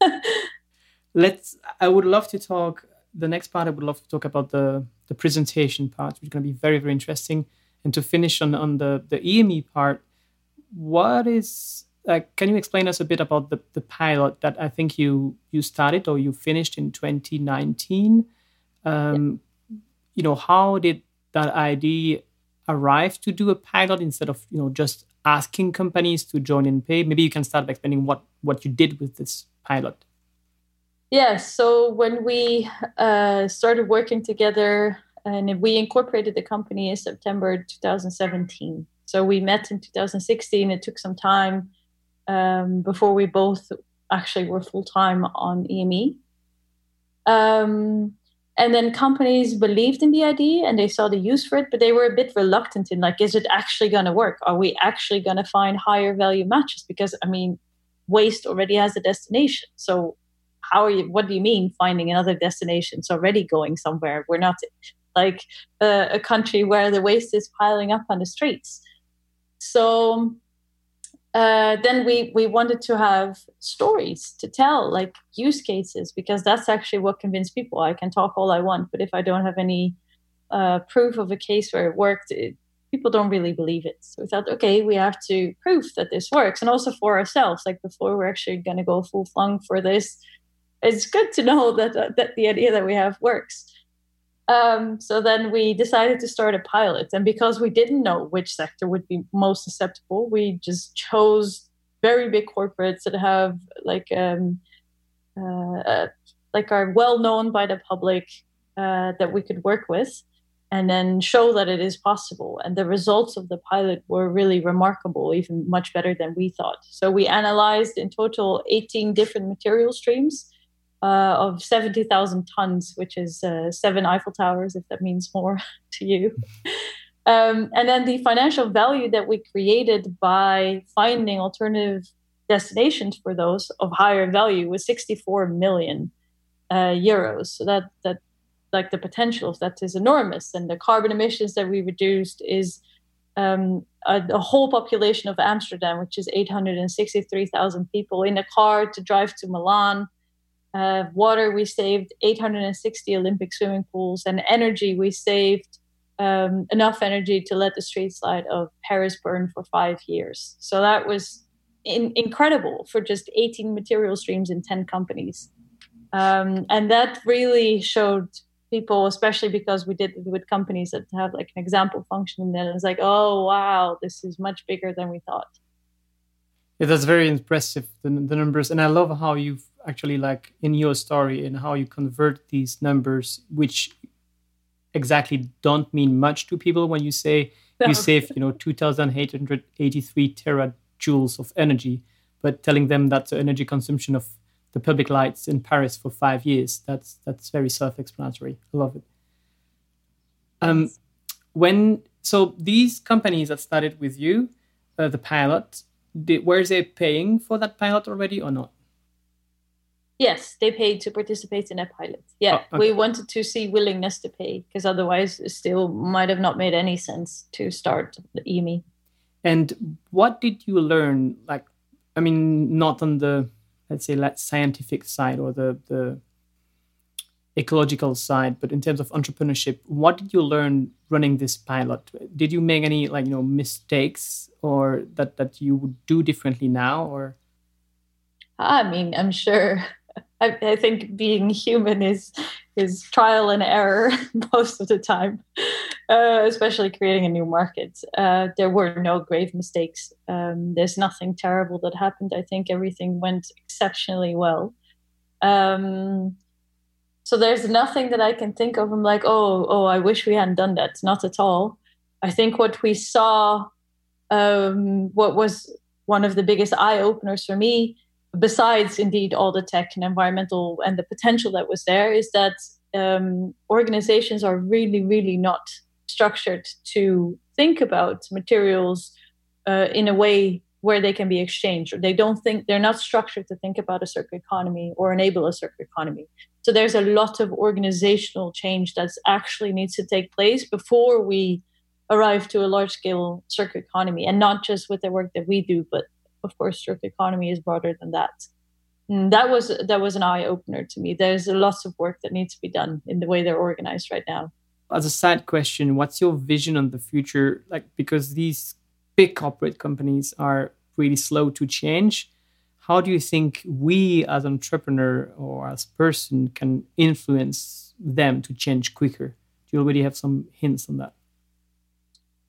Let's. I would love to talk. The next part, I would love to talk about the the presentation part, which is going to be very very interesting and to finish on, on the, the EME part, what is like can you explain us a bit about the, the pilot that I think you you started or you finished in 2019? Um, yeah. You know, how did that idea arrive to do a pilot instead of you know just asking companies to join and pay? Maybe you can start by explaining what what you did with this pilot. Yeah, so when we uh, started working together and we incorporated the company in September 2017. So we met in 2016. It took some time um, before we both actually were full time on EME. Um, and then companies believed in the idea and they saw the use for it, but they were a bit reluctant in like, is it actually going to work? Are we actually going to find higher value matches? Because I mean, waste already has a destination. So how are you? What do you mean finding another destination? It's already going somewhere. We're not like uh, a country where the waste is piling up on the streets. So uh, then we we wanted to have stories to tell, like use cases, because that's actually what convinced people. I can talk all I want, but if I don't have any uh, proof of a case where it worked, it, people don't really believe it. So we thought, okay, we have to prove that this works, and also for ourselves. Like before we're actually going to go full flung for this, it's good to know that that the idea that we have works. Um, so then we decided to start a pilot. And because we didn't know which sector would be most susceptible, we just chose very big corporates that have like um, uh, uh, like are well known by the public uh, that we could work with and then show that it is possible. And the results of the pilot were really remarkable, even much better than we thought. So we analyzed in total 18 different material streams uh, of 70,000 tons, which is uh, seven Eiffel Towers, if that means more to you. Um, and then the financial value that we created by finding alternative destinations for those of higher value was 64 million uh, euros. So that that like the potential of that is enormous, and the carbon emissions that we reduced is um, a, whole population of Amsterdam, which is 863,000 people in a car to drive to Milan uh, water, we saved 860 Olympic swimming pools, and energy, we saved um, enough energy to let the street of Paris burn for five years. So that was in, incredible for just 18 material streams in 10 companies. Um, and that really showed people, especially because we did it with companies that have like an example function, and then it's like, oh wow, this is much bigger than we thought. Yeah, that's very impressive the, the numbers, and I love how you've actually like in your story and how you convert these numbers, which exactly don't mean much to people when you say no. you save you know 2,883 terajoules of energy, but telling them that the energy consumption of the public lights in Paris for five years. That's that's very self-explanatory. I love it. Um, when so these companies that started with you, uh, the pilot, did, were they paying for that pilot already or not? Yes, they paid to participate in a pilot. Yeah, oh, okay. we wanted to see willingness to pay because otherwise, it still might have not made any sense to start the EME. And what did you learn? Like, I mean, not on the let's say that scientific side or the the ecological side but in terms of entrepreneurship what did you learn running this pilot did you make any like you know mistakes or that that you would do differently now or i mean i'm sure I, I, think being human is is trial and error most of the time, uh, especially creating a new market. Uh, there were no grave mistakes. Um, there's nothing terrible that happened. I think everything went exceptionally well. Um, so there's nothing that I can think of. I'm like, oh, oh, I wish we hadn't done that. Not at all. I think what we saw, um, what was one of the biggest eye openers for me besides indeed all the tech and environmental and the potential that was there is that um, organizations are really really not structured to think about materials uh, in a way where they can be exchanged. Or they don't think they're not structured to think about a circular economy or enable a circular economy. So there's a lot of organizational change that actually needs to take place before we arrive to a large scale circular economy and not just with the work that we do but of course, circular economy is broader than that. Mm, that was that was an eye opener to me. There's a lot of work that needs to be done in the way they're organized right now. As a side question, what's your vision on the future? Like because these big corporate companies are really slow to change. How do you think we as an entrepreneur or as person can influence them to change quicker? Do you already have some hints on that?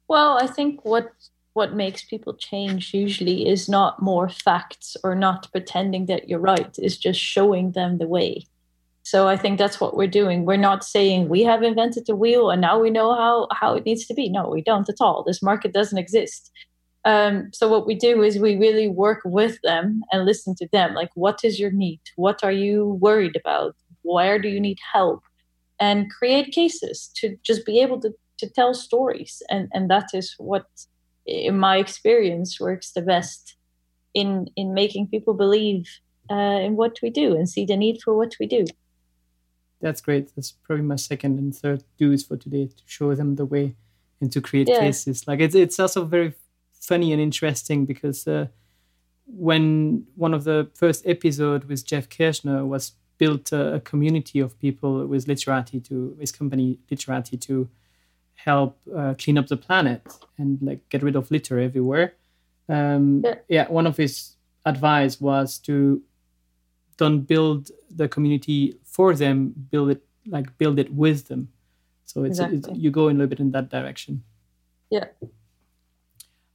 Well, I think what what makes people change usually is not more facts or not pretending that you're right, is just showing them the way. So I think that's what we're doing. We're not saying we have invented the wheel and now we know how, how it needs to be. No, we don't at all. This market doesn't exist. Um, so what we do is we really work with them and listen to them. Like, what is your need? What are you worried about? Where do you need help? And create cases to just be able to, to tell stories. And, and that is what in my experience works the best in in making people believe uh, in what we do and see the need for what we do. That's great. That's probably my second and third do's for today to show them the way and to create yeah. cases. Like it's it's also very funny and interesting because uh, when one of the first episode with Jeff Kirschner was built a, a community of people with Litterati to his company Litterati to help uh, clean up the planet and like get rid of litter everywhere. Um, yeah. yeah, one of his advice was to don't build the community for them, build it like build it with them. So it's, exactly. it's you go in a little bit in that direction. Yeah.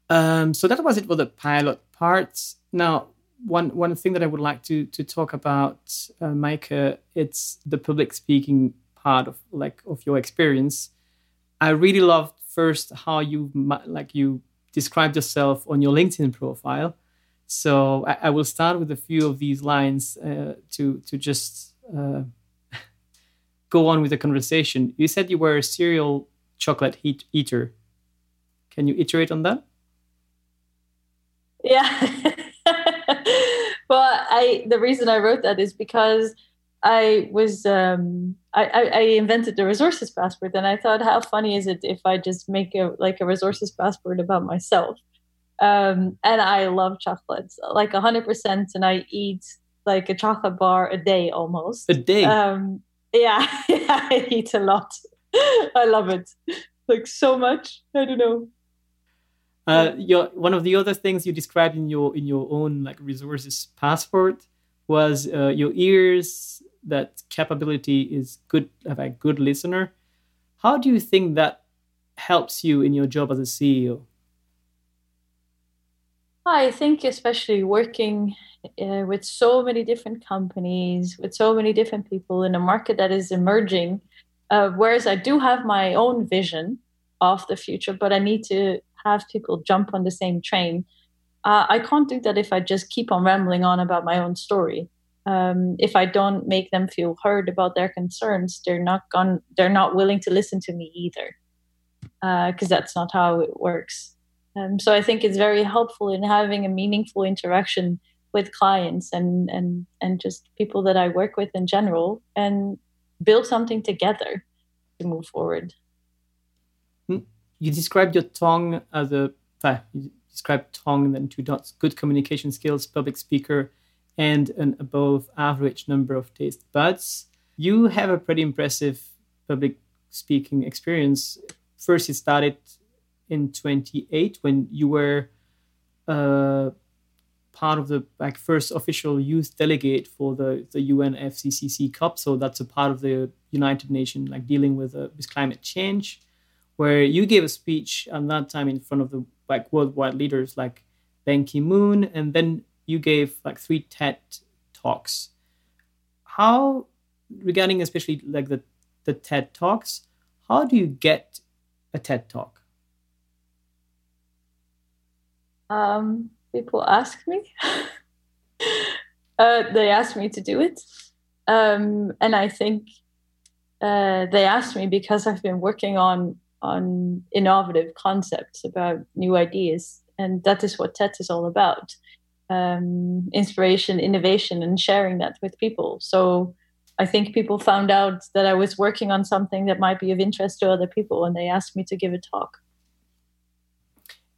Um, so that was it for the pilot parts. Now, one one thing that I would like to to talk about, uh, Maaike, it's the public speaking part of like of your experience. I really loved first how you like you described yourself on your LinkedIn profile. So I, I will start with a few of these lines uh, to to just uh, go on with the conversation. You said you were a serial chocolate heat eater. Can you iterate on that? Yeah. well, I the reason I wrote that is because I was um, I, I, invented the resources passport, and I thought, how funny is it if I just make a like a resources passport about myself? Um, and I love chocolates, like hundred percent, and I eat like a chocolate bar a day almost. A day. Um, yeah, yeah, I eat a lot. I love it. like so much. I don't know. Uh, your one of the other things you described in your in your own like resources passport was uh, your ears that capability is good have a good listener. How do you think that helps you in your job as a CEO? I think especially working uh, with so many different companies, with so many different people in a market that is emerging, uh, whereas I do have my own vision of the future, but I need to have people jump on the same train. Uh, I can't do that if I just keep on rambling on about my own story. Um, if I don't make them feel heard about their concerns, they're not gone. They're not willing to listen to me either, because uh, that's not how it works. Um, so I think it's very helpful in having a meaningful interaction with clients and and and just people that I work with in general, and build something together to move forward. Hmm. You described your tongue as a you described tongue and two dots, good communication skills, public speaker, and an above average number of taste buds. You have a pretty impressive public speaking experience. First, you started in 28 when you were uh, part of the like first official youth delegate for the the UNFCCC COP. So that's a part of the United Nations like dealing with uh, with climate change, where you gave a speech at that time in front of the like worldwide leaders like Ban Ki Moon, and then you gave like three TED talks. How regarding especially like the the TED talks, how do you get a TED talk? Um, people ask me. uh, they ask me to do it. Um, and I think uh, they asked me because I've been working on on innovative concepts about new ideas, and that is what TED is all about: um, inspiration, innovation, and sharing that with people. So I think people found out that I was working on something that might be of interest to other people, and they asked me to give a talk.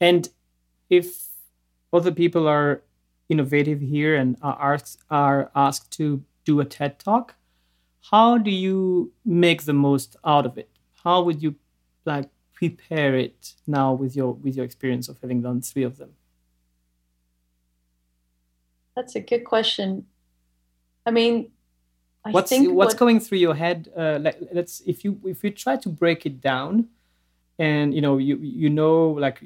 And if other people are innovative here and are asked, are asked to do a TED talk, how do you make the most out of it? How would you like prepare it now with your with your experience of having done three of them? That's a good question. I mean, I what's what's what... going through your head? Uh, let, let's if you if you try to break it down, and you know you you know like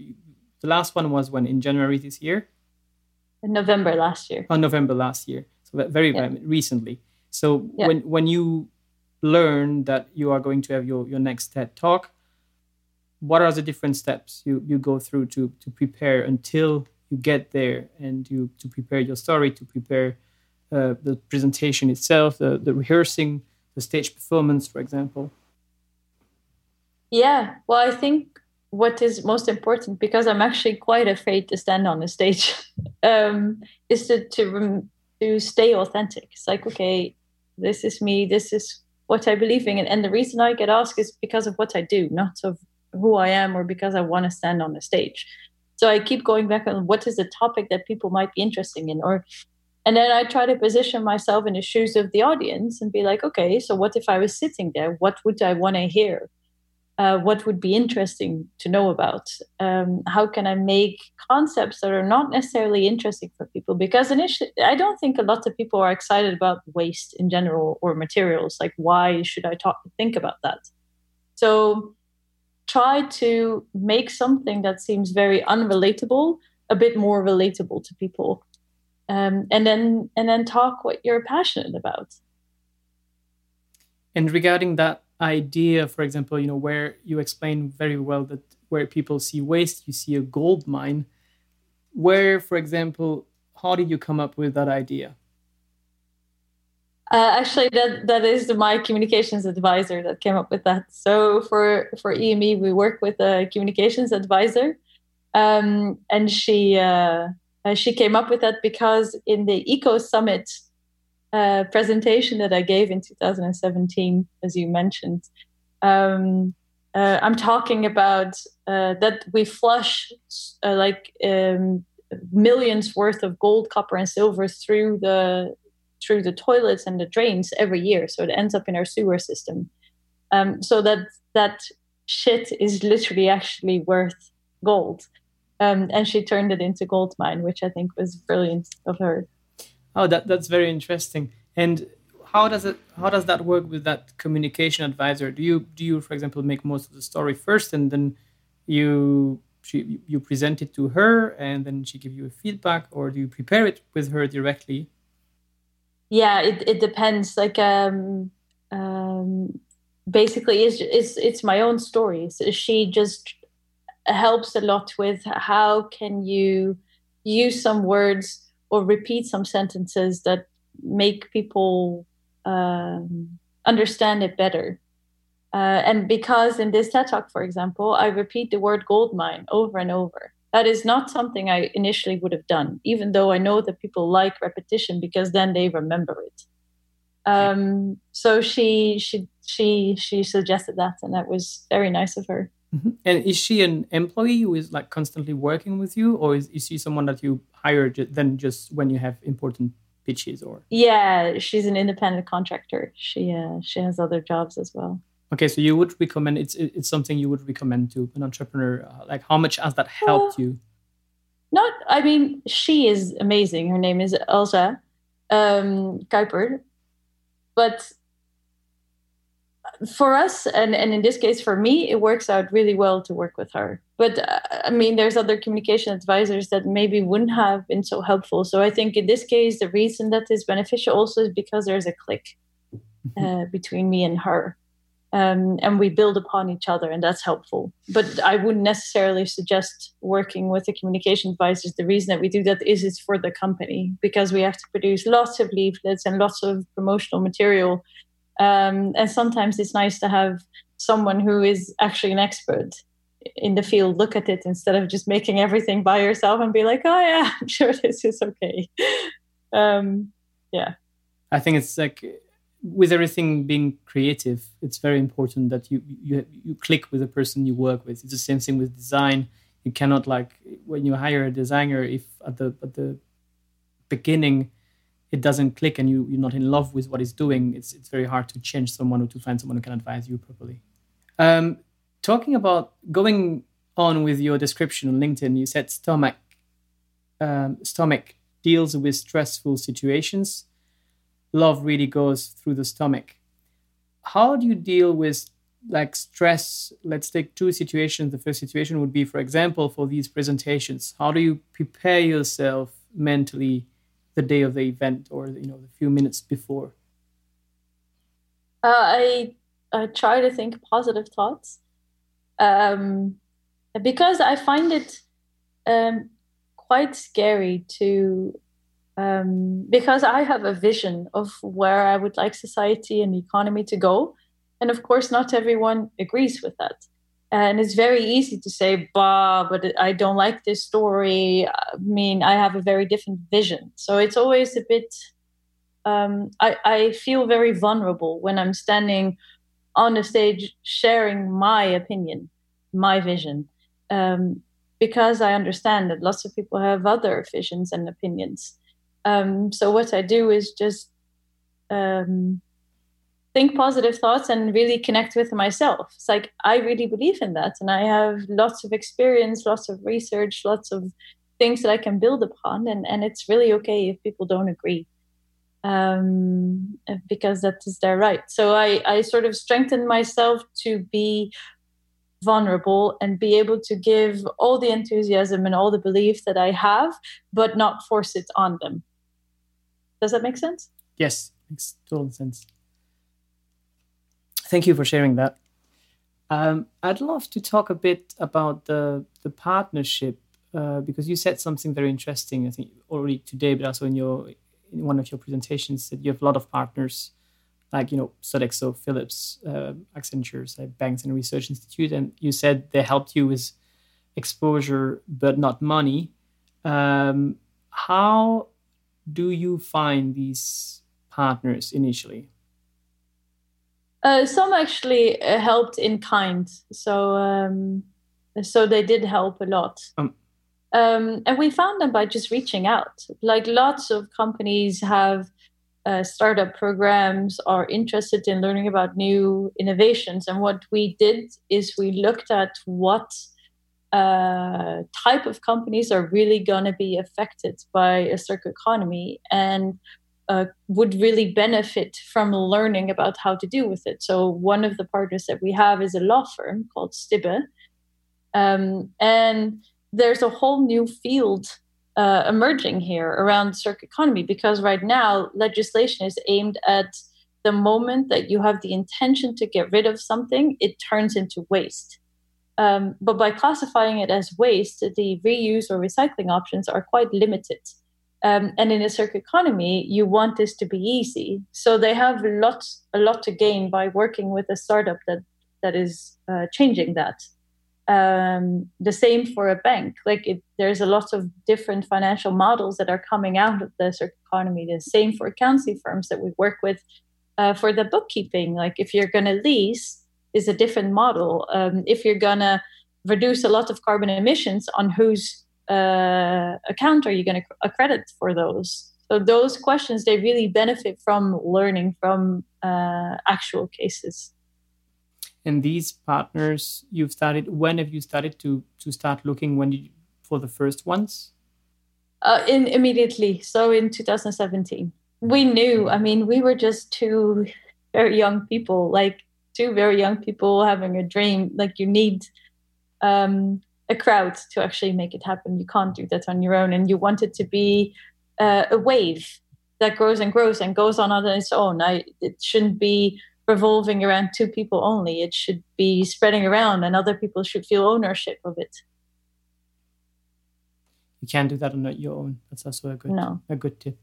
the last one was when in January this year. In November last year. Oh, November last year. So very, yeah. very recently. So yeah. when when you learn that you are going to have your, your next TED talk, what are the different steps you, you go through to to prepare until you get there and you to prepare your story, to prepare uh, the presentation itself, the, the rehearsing, the stage performance, for example? Yeah, well, I think what is most important because I'm actually quite afraid to stand on the stage um, is to to to stay authentic. It's like okay, this is me. This is what I believe in, and, and the reason I get asked is because of what I do, not of who I am or because I want to stand on the stage. So I keep going back on what is the topic that people might be interested in, or and then I try to position myself in the shoes of the audience and be like, okay, so what if I was sitting there? What would I want to hear? uh, what would be interesting to know about um, how can i make concepts that are not necessarily interesting for people because initially i don't think a lot of people are excited about waste in general or materials like why should i talk think about that so try to make something that seems very unrelatable a bit more relatable to people um, and then and then talk what you're passionate about and regarding that idea, for example, you know, where you explain very well that where people see waste, you see a gold mine. Where, for example, how did you come up with that idea? Uh, actually, that that is my communications advisor that came up with that. So for for EME, we work with a communications advisor, um, and she uh, uh, she came up with that because in the Eco Summit uh, presentation that I gave in 2017, as you mentioned, um, uh, I'm talking about uh, that we flush like um, millions worth of gold, copper, and silver through the through the toilets and the drains every year, so it ends up in our sewer system. Um, so that that shit is literally actually worth gold. Um, and she turned it into gold mine, which I think was brilliant of her. Oh, that that's very interesting. And how does it how does that work with that communication advisor? Do you do you, for example, make most of the story first, and then you she you present it to her, and then she give you a feedback, or do you prepare it with her directly? Yeah, it it depends. Like um, um basically, it's it's it's my own story. So she just helps a lot with how can you use some words or repeat some sentences that make people um, understand it better. Uh, and because in this TED talk, for example, I repeat the word gold mine over and over. That is not something I initially would have done, even though I know that people like repetition because then they remember it. Um, so she she she she suggested that, and that was very nice of her. Mm-hmm. And is she an employee who is like constantly working with you, or is, is she someone that you hire then just when you have important pitches? Or yeah, she's an independent contractor. She uh, she has other jobs as well. Okay, so you would recommend it's it's something you would recommend to an entrepreneur. Uh, like, how much has that helped you? Not, I mean, she is amazing. Her name is Elsa um, Kuiper, but for us and, and in this case for me it works out really well to work with her but uh, i mean there's other communication advisors that maybe wouldn't have been so helpful so i think in this case the reason that is beneficial also is because there's a click mm-hmm. uh, between me and her um, and we build upon each other and that's helpful but i wouldn't necessarily suggest working with the communication advisors the reason that we do that is it's for the company because we have to produce lots of leaflets and lots of promotional material um, and sometimes it's nice to have someone who is actually an expert in the field look at it instead of just making everything by yourself and be like, oh yeah, I'm sure this is okay. Um, yeah. I think it's like with everything being creative, it's very important that you you you click with the person you work with. It's the same thing with design. You cannot like when you hire a designer, if at the at the beginning it doesn't click and you, you're not in love with what he's doing, it's, it's very hard to change someone or to find someone who can advise you properly. Um, talking about going on with your description on LinkedIn, you said stomach, um, stomach deals with stressful situations. Love really goes through the stomach. How do you deal with like stress? Let's take two situations. The first situation would be, for example, for these presentations. How do you prepare yourself mentally the day of the event or you know the few minutes before? Uh, I I try to think positive thoughts um, because I find it um, quite scary to um, because I have a vision of where I would like society and the economy to go, and of course not everyone agrees with that. And it's very easy to say, bah, but I don't like this story. I mean, I have a very different vision. So it's always a bit, um, I, I feel very vulnerable when I'm standing on the stage sharing my opinion, my vision, um, because I understand that lots of people have other visions and opinions. Um, so what I do is just um, think positive thoughts and really connect with myself. It's like I really believe in that, and I have lots of experience, lots of research, lots of things that I can build upon, and and it's really okay if people don't agree, um, because that is their right. So I I sort of strengthen myself to be vulnerable and be able to give all the enthusiasm and all the belief that I have, but not force it on them. Does that make sense? Yes, makes total sense. Thank you for sharing that. Um, I'd love to talk a bit about the the partnership uh, because you said something very interesting. I think already today, but also in your in one of your presentations that you have a lot of partners, like you know Sodexo, Philips, uh, Accenture, like Banks and Research Institute, and you said they helped you with exposure but not money. Um, how do you find these partners initially? Uh, some actually uh, helped in kind, so um, so they did help a lot. Um. Um, and we found them by just reaching out. Like lots of companies have uh, startup programs are interested in learning about new innovations. And what we did is we looked at what uh, type of companies are really going to be affected by a circular economy and uh, would really benefit from learning about how to deal with it. So, one of the partners that we have is a law firm called Stibbe. Um, and there's a whole new field uh, emerging here around circular economy because right now legislation is aimed at the moment that you have the intention to get rid of something, it turns into waste. Um, but by classifying it as waste, the reuse or recycling options are quite limited. Um, and in a circular economy, you want this to be easy. So they have a lot, a lot to gain by working with a startup that that is uh, changing that. Um, the same for a bank. Like it, there's a lot of different financial models that are coming out of the circular economy. The same for accounting firms that we work with uh, for the bookkeeping. Like if you're going to lease, is a different model. Um, if you're to reduce a lot of carbon emissions, on whose uh, account are you going to accredit for those? So those questions they really benefit from learning from uh, actual cases. And these partners you've started when have you started to to start looking when you, for the first ones? Uh, in immediately. So in 2017 we knew i mean we were just two very young people. Like two very young people having a dream like you need um, a crowd to actually make it happen you can't do that on your own and you want it to be uh, a wave that grows and grows and goes on on its own I, it shouldn't be revolving around two people only. It should be spreading around, and other people should feel ownership of it. You can't do that on your own. That's also a good no. a good tip.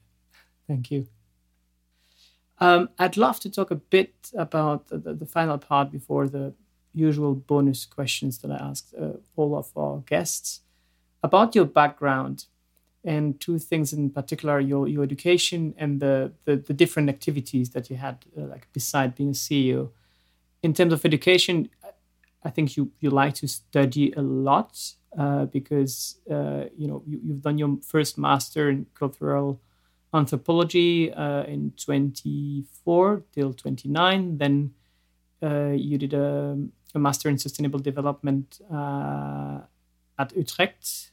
Thank you. Um, I'd love to talk a bit about the, the, final part before the usual bonus questions that I asked uh, all of our guests about your background and two things in particular your your education and the the, the different activities that you had uh, like beside being a ceo in terms of education i think you you like to study a lot uh, because uh, you know you, you've done your first master in cultural anthropology uh, in 24 till 29 then uh, you did a, a, master in sustainable development uh, at utrecht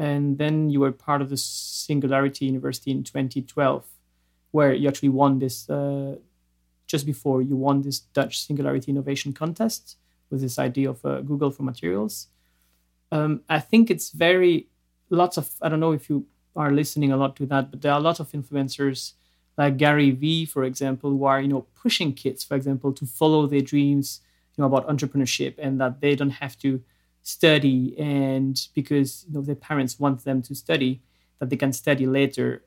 and then you were part of the Singularity University in 2012, where you actually won this. Uh, just before you won this Dutch Singularity Innovation Contest with this idea of uh, Google for Materials. Um, I think it's very lots of. I don't know if you are listening a lot to that, but there are a lot of influencers like Gary Vee, for example, who are you know pushing kids, for example, to follow their dreams, you know, about entrepreneurship, and that they don't have to study and because you know their parents want them to study that they can study later.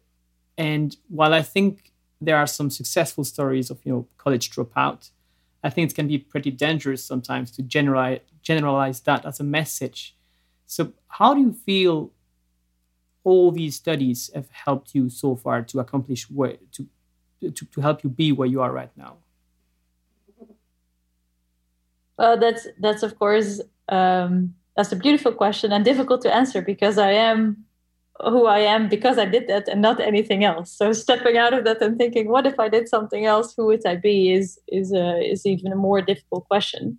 And while i think there are some successful stories of you know college dropout i think it can be pretty dangerous sometimes to generalize generalize that as a message. So how do you feel all these studies have helped you so far to accomplish where to to, to help you be where you are right now well that's that's of course um, that's a beautiful question and difficult to answer because I am who I am because I did that and not anything else. So stepping out of that and thinking, what if I did something else? Who would I be? Is is a is even a more difficult question.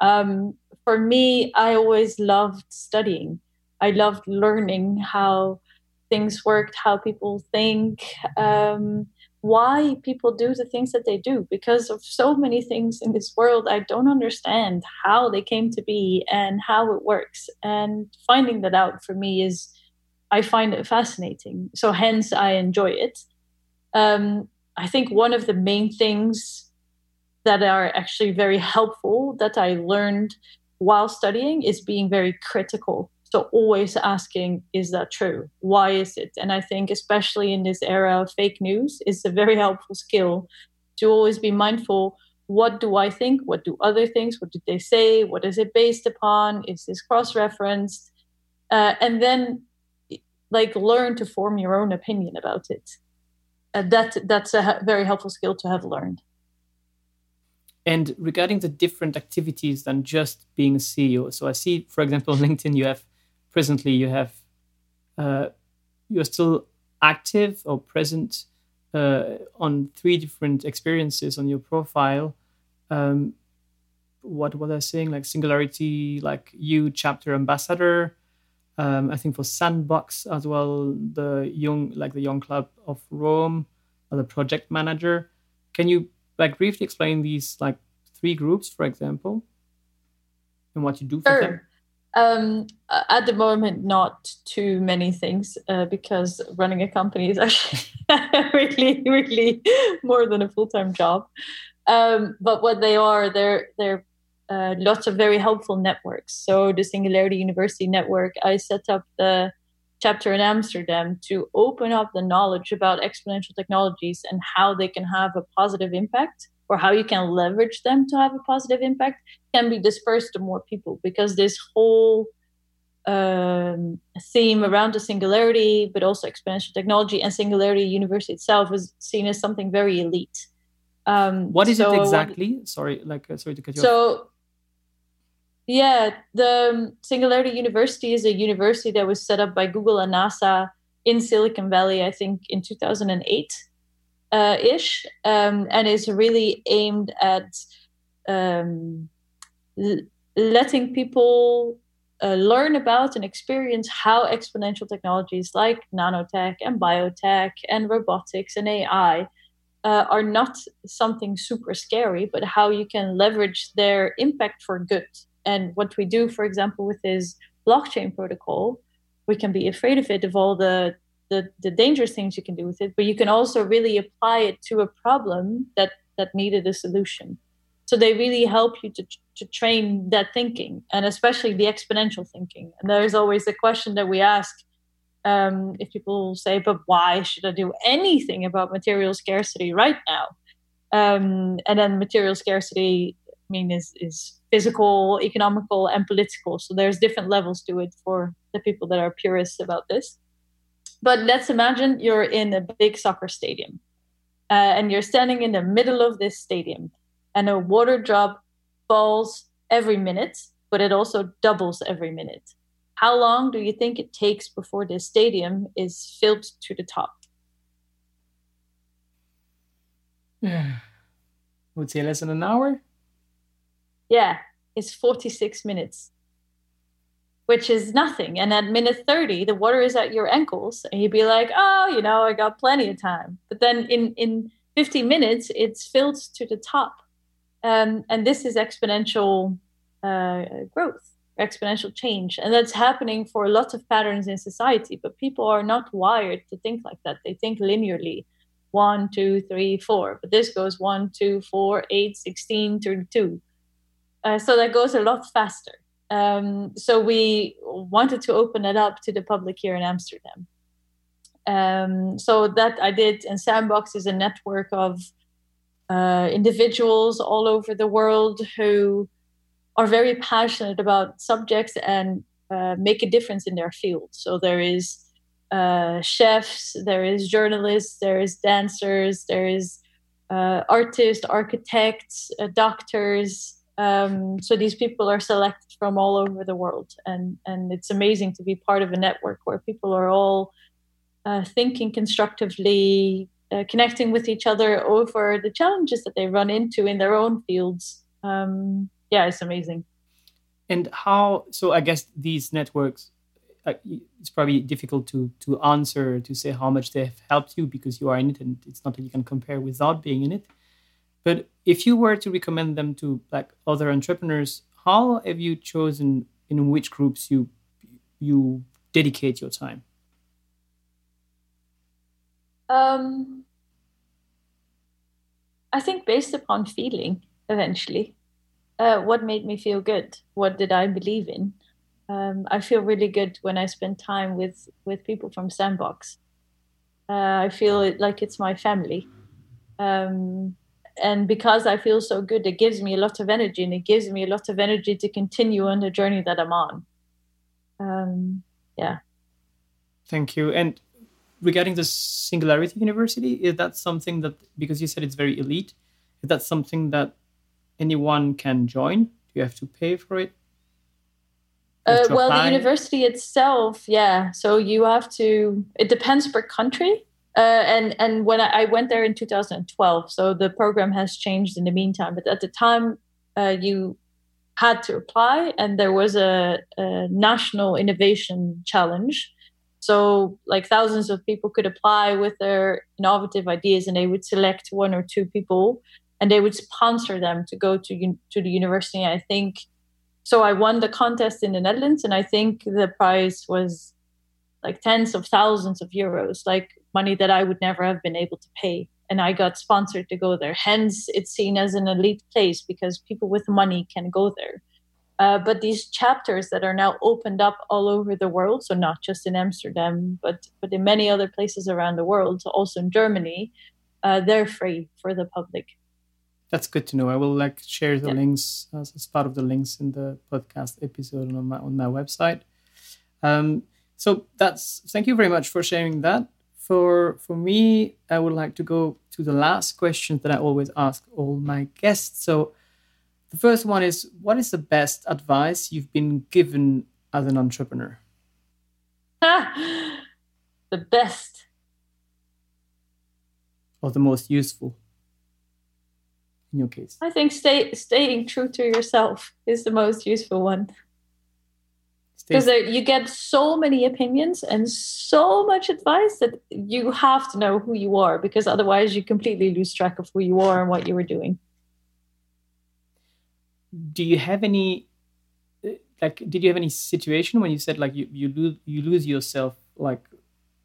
Um, for me, I always loved studying. I loved learning how things worked, how people think. Um, why people do the things that they do. Because of so many things in this world i don't understand how they came to be and how it works. And finding that out for me is i find it fascinating. So hence i enjoy it. Um, i think one of the main things that are actually very helpful that i learned while studying is being very critical so always asking, is that true? Why is it? And I think especially in this era of fake news, it's a very helpful skill to always be mindful. What do I think? What do other things? What did they say? What is it based upon? Is this cross-referenced? Uh, and then, like, learn to form your own opinion about it. Uh, that that's a very helpful skill to have learned. And regarding the different activities than just being a CEO, so I see, for example, on LinkedIn, you have presently you have uh, you're still active or present uh, on three different experiences on your profile. Um, what was I saying? Like Singularity, like you chapter ambassador. Um, I think for Sandbox as well, the young like the Young Club of Rome, or the project manager. Can you like briefly explain these like three groups, for example, and what you do for sure. them? Um, at the moment, not too many things uh, because running a company is actually really, really more than a full time job. Um, but what they are, they're they're uh, lots of very helpful networks. So the Singularity University network, I set up the chapter in Amsterdam to open up the knowledge about exponential technologies and how they can have a positive impact or how you can leverage them to have a positive impact can be dispersed to more people because this whole um, theme around the singularity, but also exponential technology and singularity university itself was seen as something very elite. Um, what is so it exactly? Sorry, like uh, sorry to cut you so, off. So, yeah, the um, Singularity University is a university that was set up by Google and NASA in Silicon Valley, I think, in 2008 uh, ish, um, and is really aimed at um, l- letting people uh, learn about and experience how exponential technologies like nanotech and biotech and robotics and AI uh, are not something super scary, but how you can leverage their impact for good. And what we do, for example, with this blockchain protocol, we can be afraid of it, of all the the, the dangerous things you can do with it, but you can also really apply it to a problem that, that needed a solution. So they really help you to, to train that thinking and especially the exponential thinking. And there's always a question that we ask um, if people say, but why should I do anything about material scarcity right now? Um, and then material scarcity, I mean, is, is physical, economical, and political. So there's different levels to it for the people that are purists about this. But let's imagine you're in a big soccer stadium uh, and you're standing in the middle of this stadium and a water drop falls every minute, but it also doubles every minute. How long do you think it takes before this stadium is filled to the top? Yeah. Would say less than an hour? Yeah, it's 46 minutes which is nothing. And at minute 30, the water is at your ankles. And you'd be like, oh, you know, I got plenty of time. But then in, in 50 minutes, it's filled to the top. Um, and this is exponential uh, growth, exponential change. And that's happening for lots of patterns in society. But people are not wired to think like that. They think linearly one, two, three, four. But this goes one, two, four, eight, 16, 32. Uh, so that goes a lot faster. Um, so we wanted to open it up to the public here in Amsterdam. Um, so that I did, and Sandbox is a network of uh, individuals all over the world who are very passionate about subjects and uh, make a difference in their field. So there is uh, chefs, there is journalists, there is dancers, there is uh, artists, architects, uh, doctors, um, so these people are selected from all over the world, and and it's amazing to be part of a network where people are all uh, thinking constructively, uh, connecting with each other over the challenges that they run into in their own fields. Um, yeah, it's amazing. And how? So I guess these networks. Uh, it's probably difficult to to answer to say how much they've helped you because you are in it, and it's not that you can compare without being in it. But if you were to recommend them to like other entrepreneurs, how have you chosen in which groups you you dedicate your time? Um, I think based upon feeling eventually. Uh, what made me feel good? What did I believe in? Um, I feel really good when I spend time with with people from Sandbox. Uh, I feel like it's my family. Um, and because I feel so good, it gives me a lot of energy, and it gives me a lot of energy to continue on the journey that I'm on. Um, yeah. Thank you. And regarding the Singularity University, is that something that because you said it's very elite, is that something that anyone can join? Do you have to pay for it? Uh, well, the university itself, yeah. So you have to. It depends per country. Uh, and and when I, I, went there in 2012, so the program has changed in the meantime. But at the time, uh, you had to apply, and there was a, a, national innovation challenge. So, like thousands of people could apply with their innovative ideas, and they would select one or two people, and they would sponsor them to go to to the university. I think so. I won the contest in the Netherlands, and I think the prize was like tens of thousands of euros, like money that I would never have been able to pay. And I got sponsored to go there. Hence, it's seen as an elite place because people with money can go there. Uh, but these chapters that are now opened up all over the world, so not just in Amsterdam, but but in many other places around the world, so also in Germany, uh, they're free for the public. That's good to know. I will like share the yeah. links as, as, part of the links in the podcast episode on my on my website. Um, so that's thank you very much for sharing that. For for me, I would like to go to the last question that I always ask all my guests. So the first one is what is the best advice you've been given as an entrepreneur? the best. Or the most useful in your case? I think stay, staying true to yourself is the most useful one because you get so many opinions and so much advice that you have to know who you are because otherwise you completely lose track of who you are and what you were doing. Do you have any uh, like did you have any situation when you said like you, you lose you lose yourself like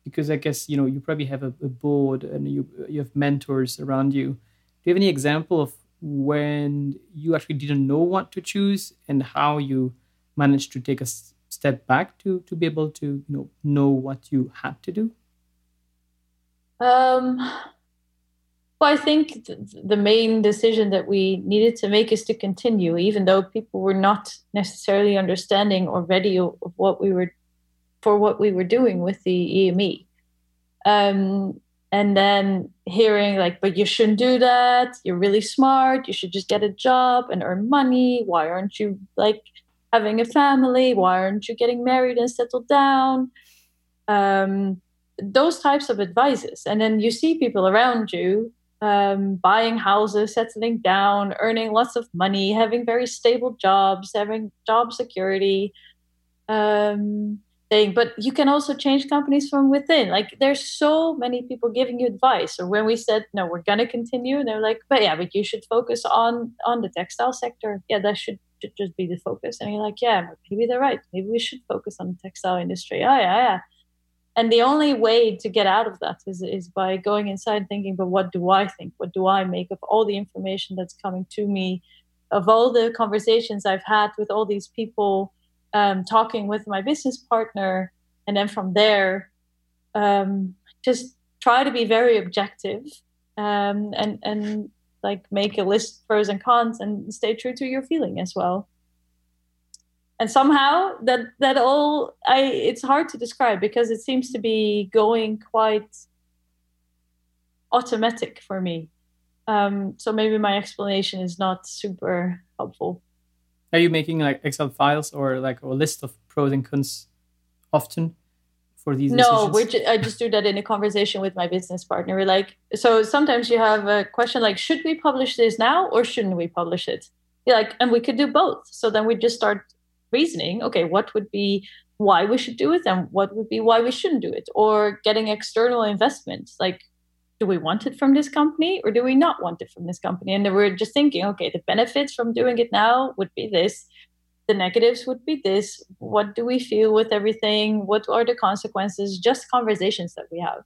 because i guess you know you probably have a, a board and you you have mentors around you. Do you have any example of when you actually didn't know what to choose and how you managed to take a step back to to be able to you know know what you had to do? Um, well, I think th- the main decision that we needed to make is to continue, even though people were not necessarily understanding or ready of what we were for what we were doing with the EME. Um, and then hearing like, but you shouldn't do that. You're really smart. You should just get a job and earn money. Why aren't you like having a family? Why aren't you getting married and settled down? Um, those types of advices. And then you see people around you um, buying houses, settling down, earning lots of money, having very stable jobs, having job security. Um, thing. But you can also change companies from within. Like there's so many people giving you advice. Or when we said no, we're gonna continue, they're like, but yeah, but you should focus on on the textile sector. Yeah, that should should just be the focus. And you're like, yeah, maybe they're right. Maybe we should focus on the textile industry. Oh, yeah, yeah. And the only way to get out of that is, is by going inside thinking, but what do I think? What do I make of all the information that's coming to me, of all the conversations I've had with all these people, um, talking with my business partner. And then from there, um, just try to be very objective um, and, and like make a list of pros and cons and stay true to your feeling as well. And somehow that that all i it's hard to describe because it seems to be going quite automatic for me. Um, so maybe my explanation is not super helpful. Are you making like excel files or like a list of pros and cons often for these no which i just do that in a conversation with my business partner. We're like so sometimes you have a question like should we publish this now or shouldn't we publish it? You're like and we could do both. So then we just start reasoning okay what would be why we should do it and what would be why we shouldn't do it? Or getting external investment like do we want it from this company or do we not want it from this company? And then we're just thinking okay the benefits from doing it now would be this the negatives would be this. What do we feel with everything? What are the consequences? Just conversations that we have.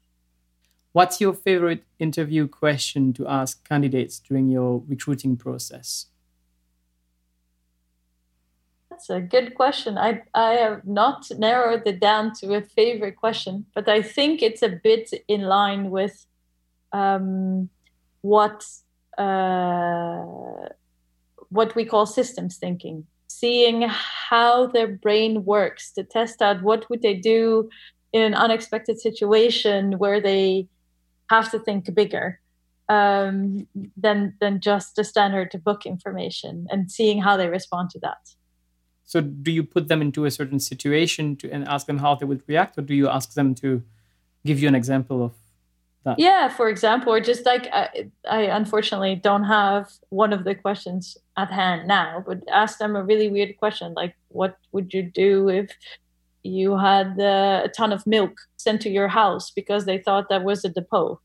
What's your favorite interview question to ask candidates during your recruiting process? That's a good question. I i have not narrowed it down to a favorite question but i think it's a bit in line with um, what uh, what we call systems thinking seeing how their brain works to test out what would they do in an unexpected situation where they have to think bigger um, than than just the standard book information and seeing how they respond to that. So, do you put them into a certain situation to, and ask them how they would react, or do you ask them to give you an example of that. Yeah, for example, or just like I, I unfortunately don't have one of the questions at hand now, but ask them a really weird question like, what would you do if you had uh, a ton of milk sent to your house because they thought that was a depot?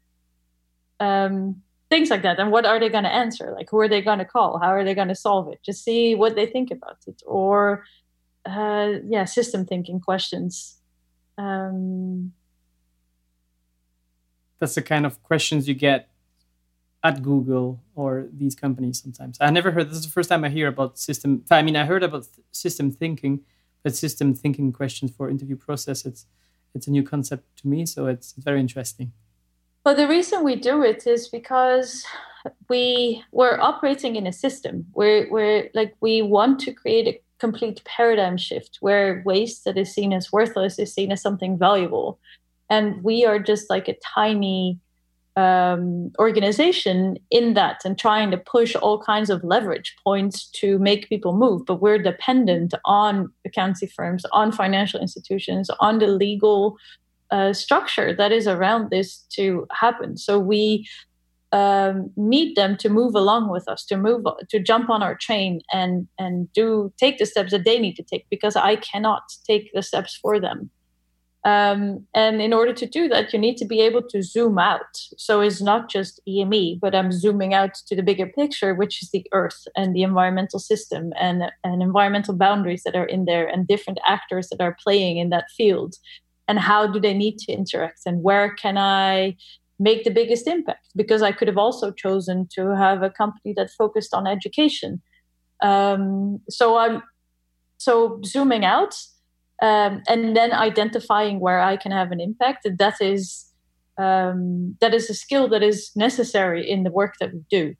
Um, things like that. And what are they going to answer? Like, who are they going to call? How are they going to solve it? Just see what they think about it. Or, uh, yeah, system thinking questions. Um, That's the kind of questions you get at Google or these companies sometimes. I never heard, this is the first time I hear about system. I mean, I heard about system thinking, but system thinking questions for interview process, it's, it's a new concept to me. So it's very interesting. Well, the reason we do it is because we we're operating in a system where we're like we want to create a complete paradigm shift where waste that is seen as worthless is seen as something valuable, and we are just like a tiny um, organization in that and trying to push all kinds of leverage points to make people move. But we're dependent on accounting firms, on financial institutions, on the legal uh, structure that is around this to happen. So we um, need them to move along with us, to move, to jump on our train and and do take the steps that they need to take because I cannot take the steps for them. Um, and in order to do that, you need to be able to zoom out. So it's not just EME, but I'm zooming out to the bigger picture, which is the Earth and the environmental system and, and environmental boundaries that are in there and different actors that are playing in that field and how do they need to interact and where can I make the biggest impact? Because I could have also chosen to have a company that focused on education. Um, so I'm so zooming out um, and then identifying where I can have an impact. That is um, that is a skill that is necessary in the work that we do.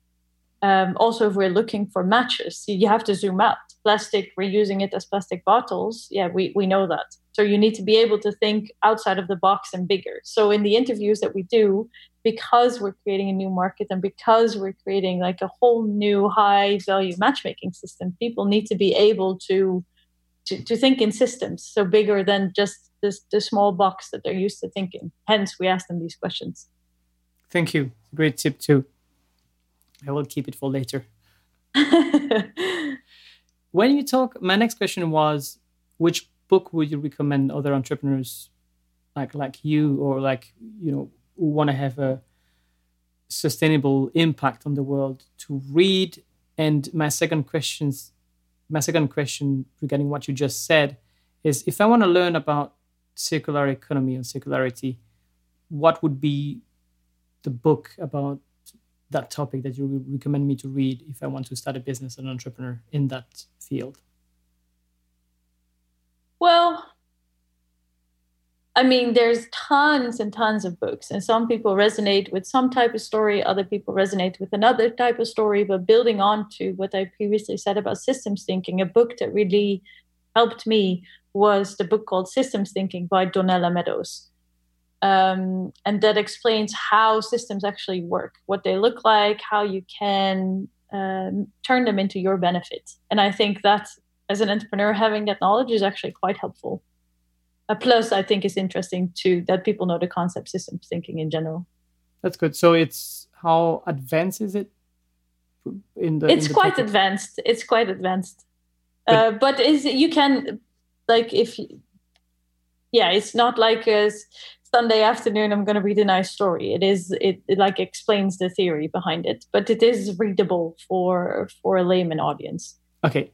Um, also, if we're looking for matches, you have to zoom out. Plastic, we're using it as plastic bottles. Yeah, we, we know that. So you need to be able to think outside of the box and bigger. So in the interviews that we do, because we're creating a new market and because we're creating like a whole new high value matchmaking system, people need to be able to to, to think in systems, so bigger than just this the small box that they're used to thinking. Hence, we ask them these questions. Thank you. Great tip too. I will keep it for later. when you talk, my next question was, which book would you recommend other entrepreneurs like like you or like you know who want to have a sustainable impact on the world to read? And my second questions, my second question regarding what you just said is if I want to learn about circular economy and circularity, what would be the book about that topic that you would recommend me to read if I want to start a business and entrepreneur in that field? Well, I mean, there's tons and tons of books, and some people resonate with some type of story, other people resonate with another type of story. But building on to what I previously said about systems thinking, a book that really helped me was the book called Systems Thinking by Donella Meadows. Um, and that explains how systems actually work, what they look like, how you can um, turn them into your benefit. And I think that as an entrepreneur, having that knowledge is actually quite helpful. A plus, I think, is interesting too that people know the concept system thinking in general. That's good. So it's how advanced is it? In the it's in the quite topic? advanced. It's quite advanced. But, uh, but is you can like if yeah, it's not like a Sunday afternoon. I'm going to read a nice story. It is it, it like explains the theory behind it, but it is readable for for a layman audience. Okay,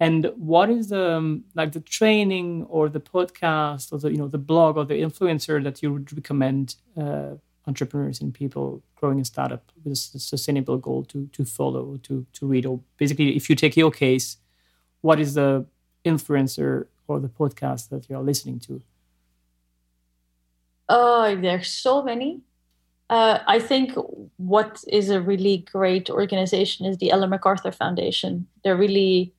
and what is the um, like the training or the podcast or the you know the blog or the influencer that you would recommend uh, entrepreneurs and people growing a startup with a sustainable goal to to follow to to read? Or basically if you take your case what is the influencer or the podcast that you're listening to? Oh there's so many. Uh, I think what is a really great organization is the Ellen MacArthur Foundation. They're really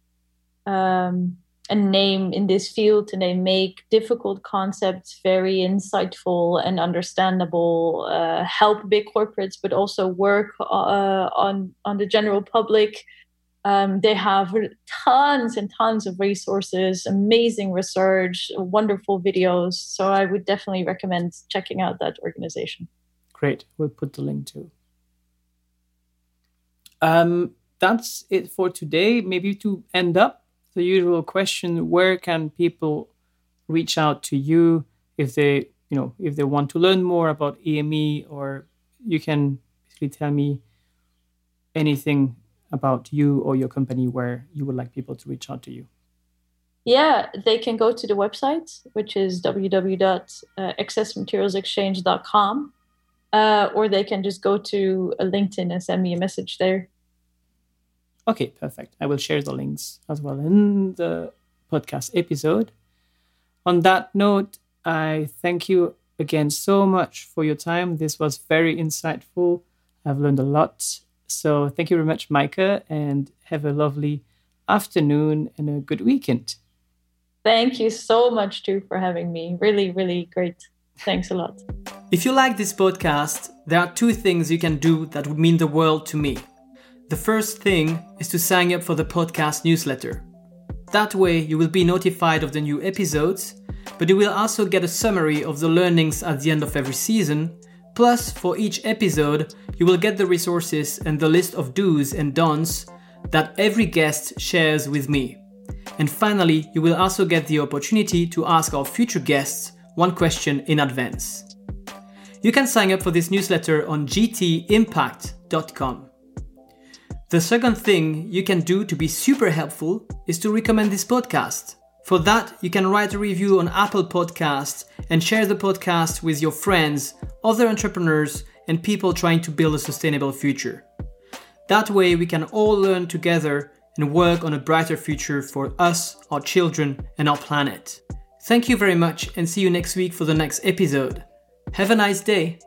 um, a name in this field and they make difficult concepts very insightful and understandable uh, help big corporates but also work uh, on on the general public um, they have tons and tons of resources amazing research wonderful videos so i would definitely recommend checking out that organization Great. We'll put the link too. Um, that's it for today. Maybe to end up the usual question: Where can people reach out to you if they, you know, if they want to learn more about EME, or you can basically tell me anything about you or your company where you would like people to reach out to you. Yeah, they can go to the website, which is www.excessmaterialsexchange.com, uh, or they can just go to a LinkedIn and send me a message there. Okay, perfect. I will share the links as well in the podcast episode. On that note, I thank you again so much for your time. This was very insightful. I've learned a lot. So thank you very much, Maaike, and have a lovely afternoon and a good weekend. Thank you so much, too, for having me. Really, really great. Thanks a lot. If you like this podcast, there are two things you can do that would mean the world to me. The first thing is to sign up for the podcast newsletter. That way, you will be notified of the new episodes, but you will also get a summary of the learnings at the end of every season. Plus, for each episode, you will get the resources and the list of do's and don'ts that every guest shares with me. And finally, you will also get the opportunity to ask our future guests one question in advance. You can sign up for this newsletter on gtimpact.com. The second thing you can do to be super helpful is to recommend this podcast. For that, you can write a review on Apple Podcasts and share the podcast with your friends, other entrepreneurs, and people trying to build a sustainable future. That way, we can all learn together and work on a brighter future for us, our children, and our planet. Thank you very much, and see you next week for the next episode. Have a nice day.